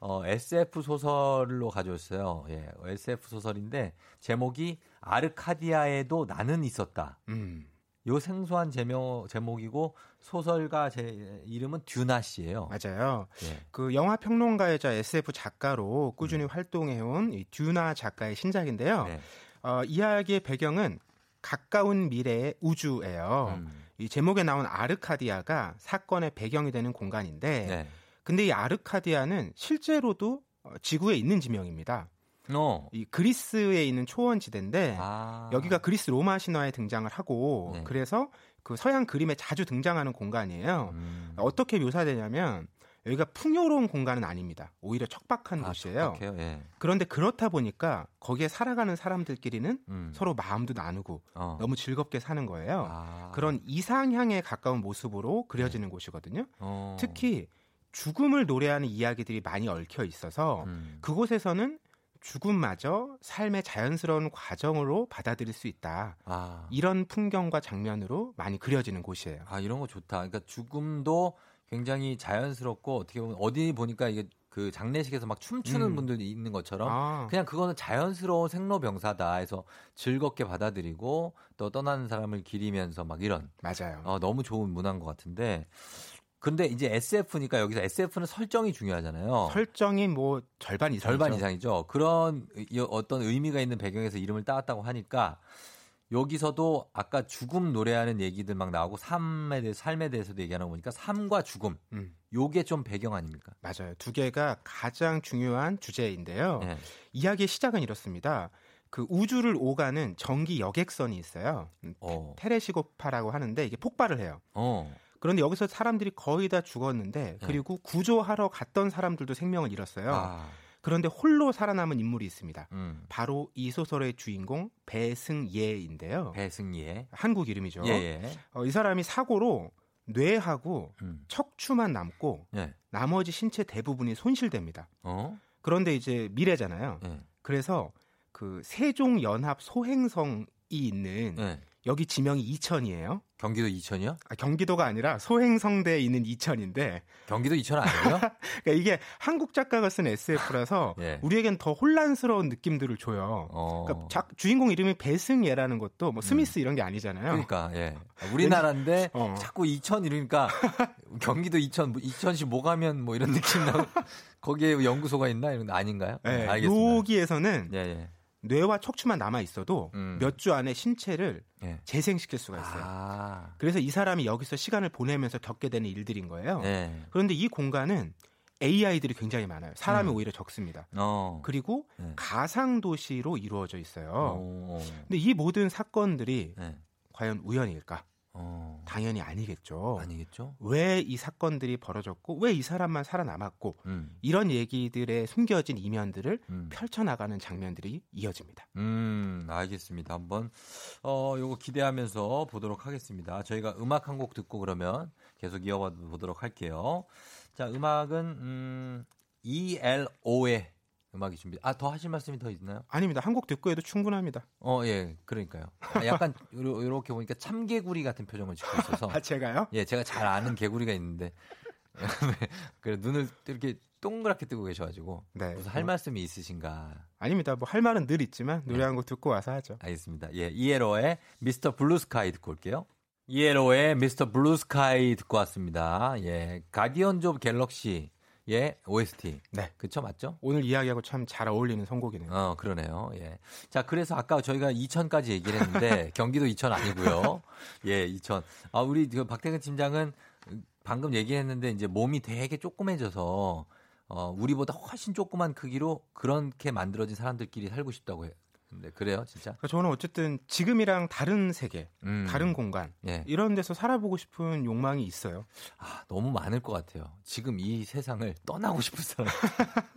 어, SF 소설로 가져왔어요. 예, SF 소설인데 제목이 아르카디아에도 나는 있었다. 음. 요 생소한 제목, 제목이고 소설가 제 이름은 듀나 씨예요. 맞아요. 예. 그 영화 평론가이자 SF 작가로 꾸준히 활동해온 이 듀나 작가의 신작인데요. 음. 네. 어, 이야기의 배경은 가까운 미래의 우주예요. 음. 이 제목에 나온 아르카디아가 사건의 배경이 되는 공간인데, 네. 근데 이 아르카디아는 실제로도 어, 지구에 있는 지명입니다. 어. 이 그리스에 있는 초원지대인데 아. 여기가 그리스 로마 신화에 등장을 하고 네. 그래서 그 서양 그림에 자주 등장하는 공간이에요. 음. 어떻게 묘사되냐면 여기가 풍요로운 공간은 아닙니다. 오히려 척박한 아, 곳이에요. 예. 그런데 그렇다 보니까 거기에 살아가는 사람들끼리는 음. 서로 마음도 나누고 어. 너무 즐겁게 사는 거예요. 아. 그런 이상향에 가까운 모습으로 그려지는 곳이거든요. 어. 특히 죽음을 노래하는 이야기들이 많이 얽혀 있어서 음. 그곳에서는 죽음마저 삶의 자연스러운 과정으로 받아들일 수 있다. 아. 이런 풍경과 장면으로 많이 그려지는 곳이에요. 아, 이런 거 좋다. 그러니까 죽음도 굉장히 자연스럽고 어떻게 보면 어디 보니까 이게 그 장례식에서 막 춤추는 음. 분들이 있는 것처럼 아. 그냥 그거는 자연스러운 생로병사다 해서 즐겁게 받아들이고 또 떠나는 사람을 기리면서 막 이런 맞아요. 어, 너무 좋은 문화인 것 같은데 근데 이제 SF니까 여기서 SF는 설정이 중요하잖아요. 설정이 뭐 절반 이상이죠. 절반 이상이죠. 그런 이- 어떤 의미가 있는 배경에서 이름을 따왔다고 하니까 여기서도 아까 죽음 노래하는 얘기들 막 나오고 삶에 대해 삶에 대해서도 얘기하는 거 보니까 삶과 죽음 음. 요게 좀 배경 아닙니까? 맞아요. 두 개가 가장 중요한 주제인데요. 네. 이야기의 시작은 이렇습니다. 그 우주를 오가는 전기 여객선이 있어요. 음, 어. 테레시고파라고 하는데 이게 폭발을 해요. 어. 그런데 여기서 사람들이 거의 다 죽었는데 그리고 구조하러 갔던 사람들도 생명을 잃었어요. 네. 아. 그런데 홀로 살아남은 인물이 있습니다. 음. 바로 이 소설의 주인공 배승예인데요. 배승예. 한국 이름이죠. 예, 예. 어, 이 사람이 사고로 뇌하고 음. 척추만 남고 예. 나머지 신체 대부분이 손실됩니다. 어? 그런데 이제 미래잖아요. 예. 그래서 그 세종 연합 소행성이 있는 예. 여기 지명이 이천이에요. 경기도 이천이요? 아, 경기도가 아니라 소행성대에 있는 이천인데 경기도 이천 아니에요? 그러니까 이게 한국 작가가 쓴 SF라서 예. 우리에겐 더 혼란스러운 느낌들을 줘요. 어. 그러니까 작- 주인공 이름이 배승예라는 것도 뭐 스미스 이런 게 아니잖아요. 그러니까 예. 우리나라인데 어. 자꾸 이천 이러니까 경기도 이천 뭐 이천시 뭐 가면 뭐 이런 느낌 나고 거기에 연구소가 있나 이런 거 아닌가요? 네, 알겠습니다. 여기에서는 예, 예. 뇌와 척추만 남아 있어도 음. 몇주 안에 신체를 예. 재생시킬 수가 있어요. 아. 그래서 이 사람이 여기서 시간을 보내면서 겪게 되는 일들인 거예요. 네. 그런데 이 공간은 AI들이 굉장히 많아요. 사람이 음. 오히려 적습니다. 어. 그리고 네. 가상 도시로 이루어져 있어요. 어. 근데 이 모든 사건들이 네. 과연 우연일까? 어. 당연히 아니겠죠. 아니겠죠? 왜 이 사건들이 벌어졌고 왜 이 사람만 살아남았고 음. 이런 얘기들의 숨겨진 이면들을 음. 펼쳐나가는 장면들이 이어집니다. 음, 알겠습니다. 한번 어 요거 기대하면서 보도록 하겠습니다. 저희가 음악 한 곡 듣고 그러면 계속 이어봐 보도록 할게요. 자, 음악은 음 ELO의 음악이 준비. 아, 더 하실 말씀이 더 있나요? 아닙니다. 한 곡 듣고 해도 충분합니다. 어, 예. 그러니까요. 아, 약간 요렇게 보니까 참개구리 같은 표정을 짓고 있어서 아, 제가요? 예, 제가 잘 아는 개구리가 있는데 그래 눈을 이렇게 동그랗게 뜨고 계셔가지고 네. 무슨 할 말씀이 있으신가? 아닙니다. 뭐 할 말은 늘 있지만 노래 네. 한곡 듣고 와서 하죠. 알겠습니다. 예, ELO의 Mr. Blue Sky 듣고 올게요. ELO의 Mr. Blue Sky 듣고 왔습니다. 예, 가디언즈 오브 갤럭시 의 OST. 네. 그쵸, 맞죠? 오늘 이야기하고 참 잘 어울리는 선곡이네요. 어, 그러네요. 예. 자, 그래서 아까 저희가 2000까지 얘기를 했는데 경기도 2000 아니고요. 예, 2000. 아, 우리 그 박태근 팀장은 방금 얘기했는데 이제 몸이 되게 조그매져서 어, 우리보다 훨씬 조그만 크기로 그렇게 만들어진 사람들끼리 살고 싶다고 근데 그래요, 진짜? 그러니까 저는 어쨌든 지금이랑 다른 세계, 음. 다른 공간 예. 이런 데서 살아보고 싶은 욕망이 있어요. 아, 너무 많을 것 같아요. 지금 이 세상을 떠나고 싶은 사람.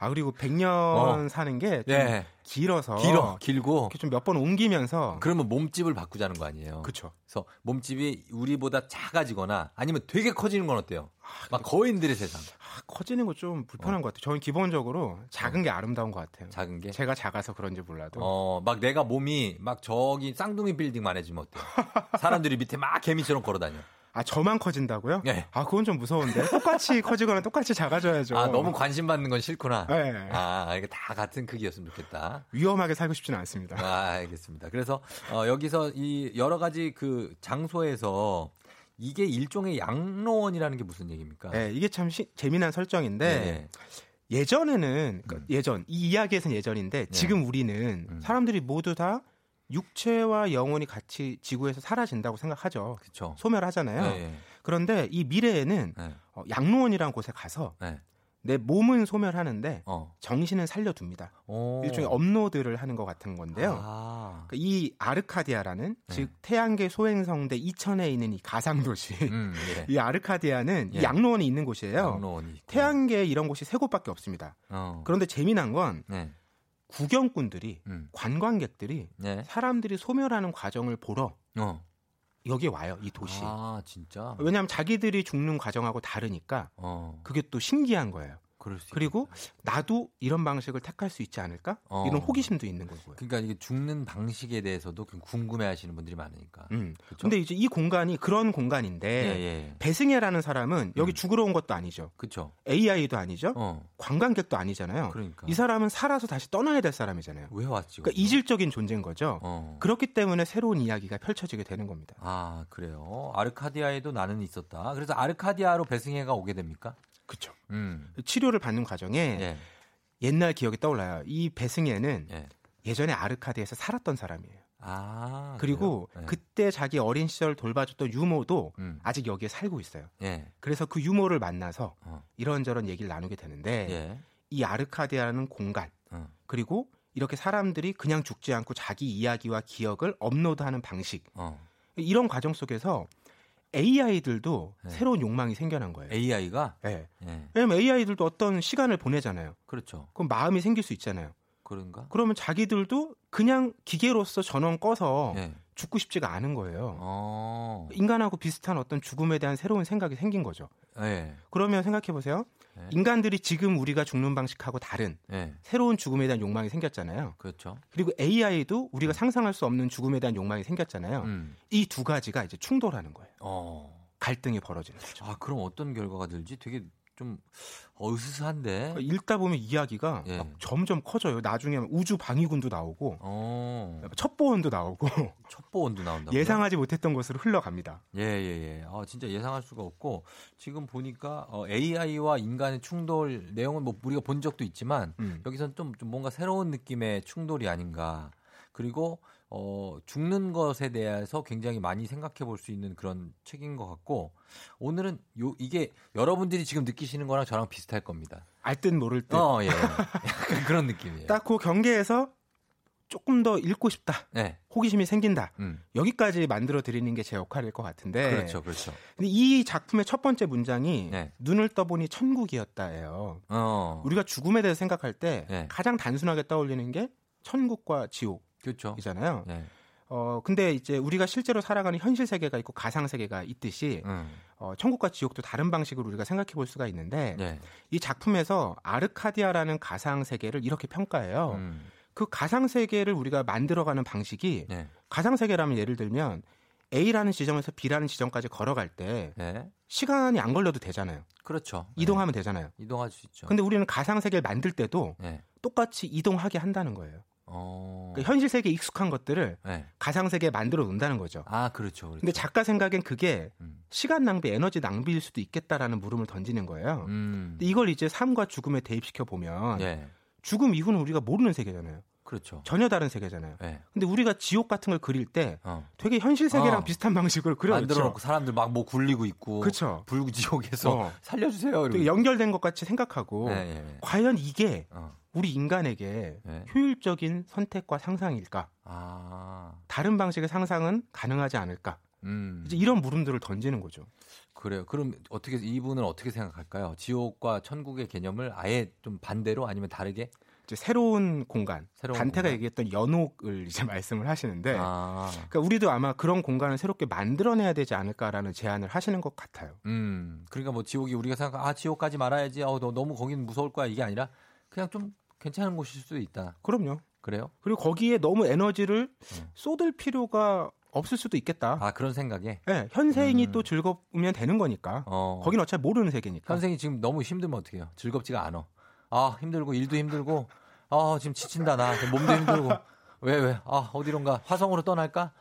아 그리고 100년 어. 사는 게좀 네. 길어서 길어, 길고. 좀 몇 번 옮기면서 그러면 몸집을 바꾸자는 거 아니에요. 그쵸. 그래서 몸집이 우리보다 작아지거나 아니면 되게 커지는 건 어때요? 막 거인들의 세상. 아, 커지는 거 좀 불편한 것 같아요. 저는 기본적으로 작은 게 아름다운 것 같아요. 작은 게. 제가 작아서 그런지 몰라도. 어, 막 내가 몸이 막 저기 쌍둥이 빌딩만 해지면 어때요? 사람들이 밑에 막 개미처럼 걸어 다녀. 아 저만 커진다고요? 네. 아 그건 좀 무서운데 똑같이 커지거나 똑같이 작아져야죠. 아, 너무 관심 받는 건 싫구나. 네. 아, 이게 다 같은 크기였으면 좋겠다. 위험하게 살고 싶지는 않습니다. 아, 알겠습니다. 그래서 어, 여기서 이 여러 가지 그 장소에서 이게 일종의 양로원이라는 게 무슨 얘기입니까? 네, 이게 참 시- 재미난 설정인데 네. 예전에는 그러니까 음. 예전 이 이야기에서는 예전인데 지금 우리는 음. 사람들이 모두 다 육체와 영혼이 같이 지구에서 사라진다고 생각하죠. 그렇죠. 소멸하잖아요. 네, 그런데 이 미래에는 네. 어, 양로원이라는 곳에 가서 네. 내 몸은 소멸하는데 어. 정신은 살려둡니다. 오. 일종의 업로드를 하는 것 같은 건데요. 아. 그러니까 이 아르카디아라는 네. 즉 태양계 소행성대 이천에 있는 이 가상 도시 음, 예. 이 아르카디아는 이 예. 양로원이 있는 곳이에요. 양로원이 있고. 태양계에 이런 곳이 세 곳밖에 없습니다. 어. 그런데 재미난 건 네. 구경꾼들이 음. 관광객들이 네. 사람들이 소멸하는 과정을 보러 어. 여기 와요 이 도시. 아, 진짜. 왜냐하면 자기들이 죽는 과정하고 다르니까 어. 그게 또 신기한 거예요. 그리고 나도 이런 방식을 택할 수 있지 않을까? 어. 이런 호기심도 있는 거고요. 그러니까 이게 죽는 방식에 대해서도 궁금해 하시는 분들이 많으니까. 음. 그쵸? 근데 이제 이 공간이 그런 공간인데 예, 예. 배승혜라는 사람은 여기 음. 죽으러 온 것도 아니죠. 그렇죠. AI도 아니죠. 어. 관광객도 아니잖아요. 그러니까. 이 사람은 살아서 다시 떠나야 될 사람이잖아요. 왜 왔지? 그러니까 이질적인 존재인 거죠. 어. 그렇기 때문에 새로운 이야기가 펼쳐지게 되는 겁니다. 아, 그래요. 아르카디아에도 나는 있었다. 그래서 아르카디아로 배승혜가 오게 됩니까? 그렇죠. 음. 치료를 받는 과정에 예. 옛날 기억이 떠올라요. 이 배승혜는 예. 예전에 아르카디에서 살았던 사람이에요. 아. 그리고? 예. 그때 자기 어린 시절 돌봐줬던 유모도 음. 아직 여기에 살고 있어요. 예. 그래서 그 유모를 만나서 어. 이런저런 얘기를 나누게 되는데 예. 이 아르카디아라는 공간 어. 그리고 이렇게 사람들이 그냥 죽지 않고 자기 이야기와 기억을 업로드하는 방식 어. 이런 과정 속에서 AI들도 네. 새로운 욕망이 생겨난 거예요. AI가 네. 예. 왜냐면 AI들도 어떤 시간을 보내잖아요. 그렇죠. 그럼 마음이 생길 수 있잖아요. 그런가? 그러면 자기들도 그냥 기계로서 전원 꺼서 예. 죽고 싶지가 않은 거예요. 어. 인간하고 비슷한 어떤 죽음에 대한 새로운 생각이 생긴 거죠. 예. 그러면 생각해 보세요. 네. 인간들이 지금 우리가 죽는 방식하고 다른 예. 새로운 죽음에 대한 욕망이 생겼잖아요. 그렇죠. 그리고 AI도 우리가 상상할 수 없는 죽음에 대한 욕망이 생겼잖아요. 음. 이두 가지가 이제 충돌하는 거예요. 어. 갈등이 벌어지는 거죠. 아, 그럼 어떤 결과가 들지? 되게 좀 어, 으스스한데. 읽다 보면 이야기가 예. 막 점점 커져요. 나중에 우주 방위군도 나오고 어. 첩보원도 나오고 첩보원도 나온다고. 예상하지 못했던 곳으로 흘러갑니다. 예, 예, 예. 아, 진짜 예상할 수가 없고 지금 보니까 어, AI와 인간의 충돌 내용은 뭐 우리가 본 적도 있지만 음. 여기선 좀, 좀 뭔가 새로운 느낌의 충돌이 아닌가. 그리고 어, 죽는 것에 대해서 굉장히 많이 생각해 볼 수 있는 그런 책인 것 같고 오늘은 요 이게 여러분들이 지금 느끼시는 거랑 저랑 비슷할 겁니다. 알 듯 모를 듯. 어, 예. 약간 그런 느낌이에요. 딱 그 경계에서 조금 더 읽고 싶다. 네. 호기심이 생긴다. 음. 여기까지 만들어 드리는 게 제 역할일 것 같은데. 그렇죠, 그렇죠. 근데 이 작품의 첫 번째 문장이 네. 눈을 떠보니 천국이었다예요. 어. 우리가 죽음에 대해서 생각할 때 네. 가장 단순하게 떠올리는 게 천국과 그렇죠. 지옥이잖아요. 네. 어 근데 이제 우리가 실제로 살아가는 현실 세계가 있고 가상 세계가 있듯이 음. 어, 천국과 지옥도 다른 방식으로 우리가 생각해 볼 수가 있는데 네. 이 작품에서 아르카디아라는 가상 세계를 이렇게 평가해요. 음. 그 가상 세계를 우리가 만들어가는 방식이 네. 가상 세계라면 예를 들면 A라는 지점에서 B라는 지점까지 걸어갈 때 네. 시간이 안 걸려도 되잖아요. 그렇죠. 이동하면 되잖아요. 이동할 수 있죠. 근데 우리는 가상 세계를 만들 때도 네. 똑같이 이동하게 한다는 거예요. 어. 그러니까 현실 세계에 익숙한 것들을 네. 가상 세계에 만들어 놓는다는 거죠. 아, 그렇죠. 그렇죠. 근데 작가 생각엔 그게 음. 시간 낭비, 에너지 낭비일 수도 있겠다라는 물음을 던지는 거예요. 음. 근데 이걸 이제 삶과 죽음에 대입시켜 보면 예. 죽음 이후는 우리가 모르는 세계잖아요. 그렇죠. 전혀 다른 세계잖아요. 예. 근데 우리가 지옥 같은 걸 그릴 때 어. 되게 현실 세계랑 어. 비슷한 방식으로 그려놓죠. 만들어 놓고 사람들 막 뭐 굴리고 있고 그쵸. 불지옥에서 어. 살려주세요. 이러고. 연결된 것 같이 생각하고 네, 예. 과연 이게 어. 우리 인간에게 네. 효율적인 선택과 상상일까? 아. 다른 방식의 상상은 가능하지 않을까? 음. 이제 이런 물음들을 던지는 거죠. 그래요. 그럼 어떻게 이분은 어떻게 생각할까요? 지옥과 천국의 개념을 아예 좀 반대로 아니면 다르게? 이제 새로운 공간, 새로운 단테가 공간. 얘기했던 연옥을 이제 말씀을 하시는데, 아. 그러니까 우리도 아마 그런 공간을 새롭게 만들어내야 되지 않을까라는 제안을 하시는 것 같아요. 음. 그러니까 뭐 지옥이 우리가 생각 아 지옥 가지 말아야지. 어, 너, 너무 거긴 무서울 거야 이게 아니라 그냥 좀 괜찮은 곳일 수도 있다. 그럼요. 그래요? 그리고 거기에 너무 에너지를 음. 쏟을 필요가 없을 수도 있겠다. 아 그런 생각에. 네, 현생이 음. 또 즐거우면 되는 거니까. 어. 거긴 어차피 모르는 세계니까. 현생이 지금 너무 힘들면 어떡해요? 즐겁지가 않아. 아, 힘들고 일도 힘들고 아, 지금 지친다 나. 몸도 힘들고. 왜 왜? 아, 어디론가 화성으로 떠날까?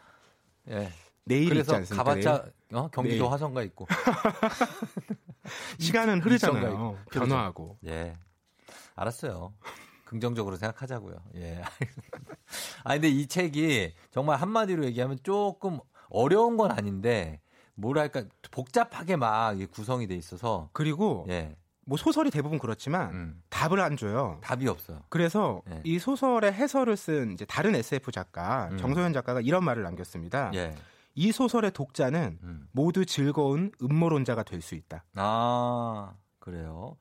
예. 내일 그래서 있지 않습니까? 가봤자 어? 경기도 내일. 화성가 있고. 시간은 흐르잖아요. 있고. 변화하고. 예. 알았어요. 긍정적으로 생각하자고요. 예. 아 근데 이 책이 정말 한마디로 얘기하면 조금 어려운 건 아닌데 뭐랄까 복잡하게 막 구성이 돼 있어서 그리고 예. 뭐 소설이 대부분 그렇지만 음. 답을 안 줘요. 답이 없어요. 그래서 예. 이 소설의 해설을 쓴 이제 다른 SF 작가 음. 정소연 작가가 이런 말을 남겼습니다. 예. 이 소설의 독자는 음. 모두 즐거운 음모론자가 될 수 있다. 아, 그래요.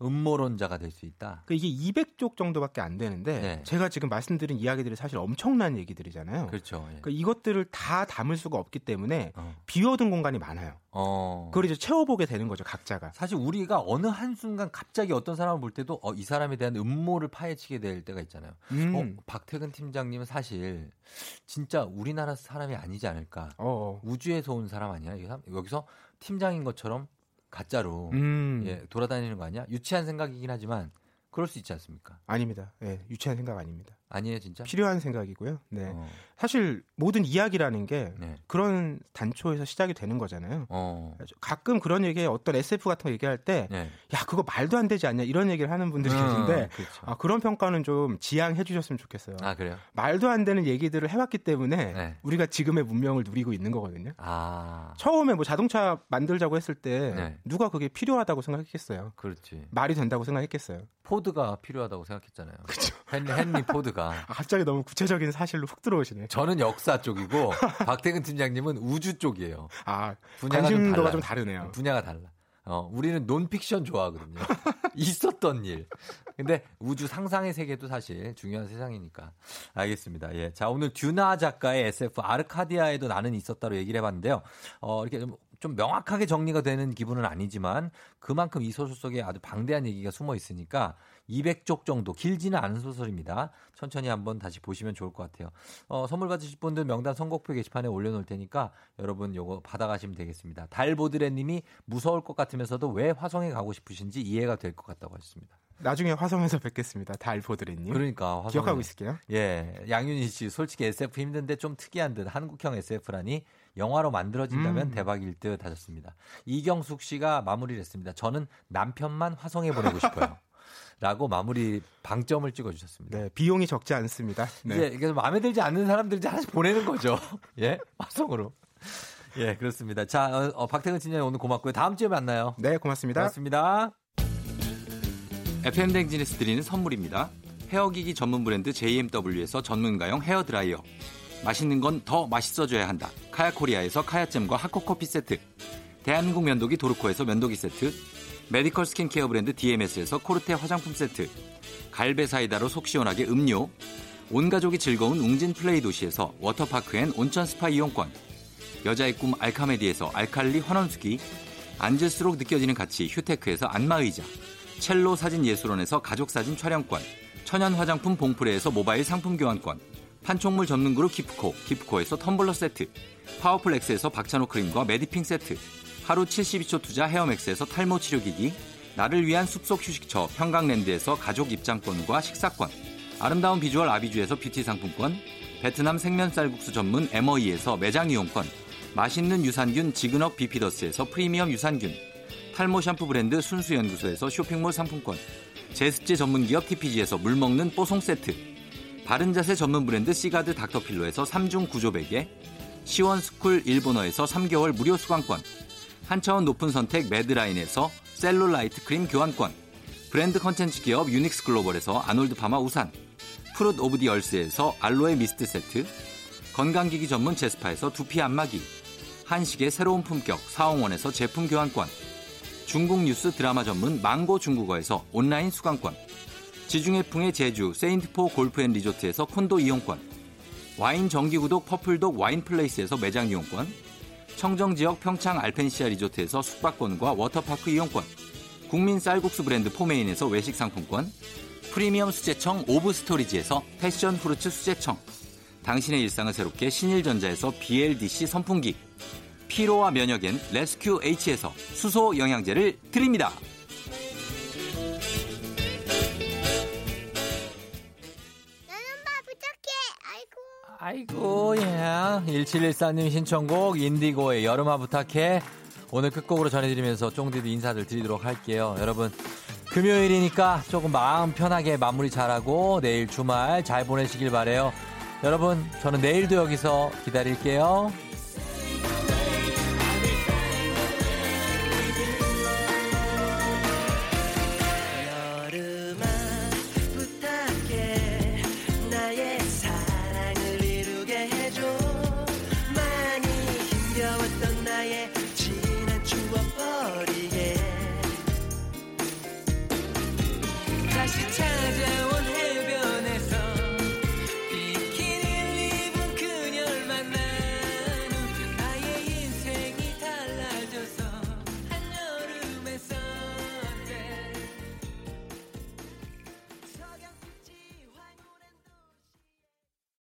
음모론자가 될 수 있다. 그 이게 200쪽 정도밖에 안 되는데 네. 제가 지금 말씀드린 이야기들이 사실 엄청난 얘기들이잖아요. 그렇죠. 예. 그러니까 이것들을 다 담을 수가 없기 때문에 어. 비워둔 공간이 많아요. 어. 그걸 이제 채워보게 되는 거죠, 각자가. 사실 우리가 어느 한 순간 갑자기 어떤 사람을 볼 때도 어, 이 사람에 대한 음모를 파헤치게 될 때가 있잖아요. 음. 어, 박태근 팀장님은 사실 진짜 우리나라 사람이 아니지 않을까. 어. 우주에서 온 사람 아니야? 여기서 팀장인 것처럼 가짜로 음. 예, 돌아다니는 거 아니야? 유치한 생각이긴 하지만 그럴 수 있지 않습니까? 아닙니다. 예, 유치한 생각 아닙니다. 아니에요, 진짜? 필요한 생각이고요. 네. 어. 사실 모든 이야기라는 게 네. 그런 단초에서 시작이 되는 거잖아요. 어. 가끔 그런 얘기에 어떤 SF 같은 거 얘기할 때, 네. 야, 그거 말도 안 되지 않냐, 이런 얘기를 하는 분들이 음, 계신데, 그렇죠. 아, 그런 평가는 좀 지양해 주셨으면 좋겠어요. 아, 그래요? 말도 안 되는 얘기들을 해왔기 때문에 네. 우리가 지금의 문명을 누리고 있는 거거든요. 아. 처음에 뭐 자동차 만들자고 했을 때 네. 누가 그게 필요하다고 생각했겠어요? 그렇지. 말이 된다고 생각했겠어요? 포드가 필요하다고 생각했잖아요. 그렇죠. 헨리, 헨리 포드가. 아, 갑자기 너무 구체적인 사실로 훅 들어오시네. 저는 역사 쪽이고 박태근 팀장님은 우주 쪽이에요. 아, 분야가 좀 관심도가 달라요. 좀 다르네요. 분야가 달라. 어, 우리는 논픽션 좋아하거든요. 있었던 일. 근데 우주 상상의 세계도 사실 중요한 세상이니까. 알겠습니다. 예. 자, 오늘 듀나 작가의 SF 아르카디아에도 나는 있었다로 얘기를 해봤는데요. 어, 이렇게 좀 좀 명확하게 정리가 되는 기분은 아니지만 그만큼 이 소설 속에 아주 방대한 얘기가 숨어 있으니까 200쪽 정도 길지는 않은 소설입니다. 천천히 한번 다시 보시면 좋을 것 같아요. 어, 선물 받으실 분들 명단 선곡표 게시판에 올려놓을 테니까 여러분 요거 받아가시면 되겠습니다. 달보드레님이 무서울 것 같으면서도 왜 화성에 가고 싶으신지 이해가 될 것 같다고 하셨습니다. 나중에 화성에서 뵙겠습니다. 달보드레님. 그러니까 화성에- 기억하고 있을게요. 예, 양윤희 씨 솔직히 SF 힘든데 좀 특이한 듯 한국형 SF라니 영화로 만들어진다면 음. 대박일 듯 하셨습니다. 이경숙 씨가 마무리를 했습니다. 저는 남편만 화성에 보내고 싶어요. 라고 마무리 방점을 찍어 주셨습니다. 네, 비용이 적지 않습니다. 네. 이제 이게 마음에 들지 않는 사람들 이제 하나씩 보내는 거죠. 예, 화성으로. 예, 그렇습니다. 자, 어, 어, 박태근 팀장님 오늘 고맙고요. 다음 주에 만나요. 네, 고맙습니다. 고맙습니다. FM 댕진에서 드리는 선물입니다. 헤어기기 전문 브랜드 JMW에서 전문가용 헤어 드라이어. 맛있는 건 더 맛있어져야 한다. 카야코리아에서 카야잼과 하코커피 세트. 대한민국 면도기 도르코에서 면도기 세트. 메디컬 스킨케어 브랜드 DMS에서 코르테 화장품 세트. 갈배 사이다로 속 시원하게 음료. 온 가족이 즐거운 웅진 플레이 도시에서 워터파크 and 온천 스파 이용권. 여자의 꿈 알카메디에서 알칼리 환원수기. 앉을수록 느껴지는 가치 휴테크에서 안마의자. 첼로 사진 예술원에서 가족 사진 촬영권. 천연 화장품 봉프레에서 모바일 상품 교환권. 판촉물 전문 그룹 기프코, 기프코에서 텀블러 세트. 파워풀 엑스에서 박찬호 크림과 메디핑 세트. 하루 72초 투자 헤어맥스에서 탈모 치료기기. 나를 위한 숲속 휴식처 평강랜드에서 가족 입장권과 식사권. 아름다운 비주얼 아비주에서 뷰티 상품권. 베트남 생면 쌀국수 전문 에머이에서 매장 이용권. 맛있는 유산균 지그넉 비피더스에서 프리미엄 유산균. 탈모 샴푸 브랜드 순수연구소에서 쇼핑몰 상품권. 제습제 전문 기업 TPG에서 물 먹는 뽀송 세트. 바른 자세 전문 브랜드 시가드 닥터필로에서 3중 구조 베개. 시원스쿨 일본어에서 3개월 무료 수강권. 한 차원 높은 선택 매드라인에서 셀룰라이트 크림 교환권. 브랜드 컨텐츠 기업 유닉스 글로벌에서 아놀드 파마 우산. Fruit of the Earth에서 알로에 미스트 세트. 건강기기 전문 제스파에서 두피 안마기. 한식의 새로운 품격 사홍원에서 제품 교환권. 중국 뉴스 드라마 전문 망고 중국어에서 온라인 수강권. 지중해풍의 제주 세인트포 골프앤리조트에서 콘도 이용권. 와인 정기구독 퍼플독 와인플레이스에서 매장 이용권. 청정지역 평창 알펜시아 리조트에서 숙박권과 워터파크 이용권. 국민 쌀국수 브랜드 포메인에서 외식 상품권. 프리미엄 수제청 오브 스토리지에서 패션 후르츠 수제청. 당신의 일상을 새롭게 신일전자에서 BLDC 선풍기. 피로와 면역엔 레스큐 H에서 수소 영양제를 드립니다. 아이고, 예. 1714님 신청곡 인디고의 여름아 부탁해. 오늘 끝곡으로 전해드리면서 쫑디도 인사들 드리도록 할게요. 여러분, 금요일이니까 조금 마음 편하게 마무리 잘하고 내일 주말 잘 보내시길 바래요. 여러분, 저는 내일도 여기서 기다릴게요.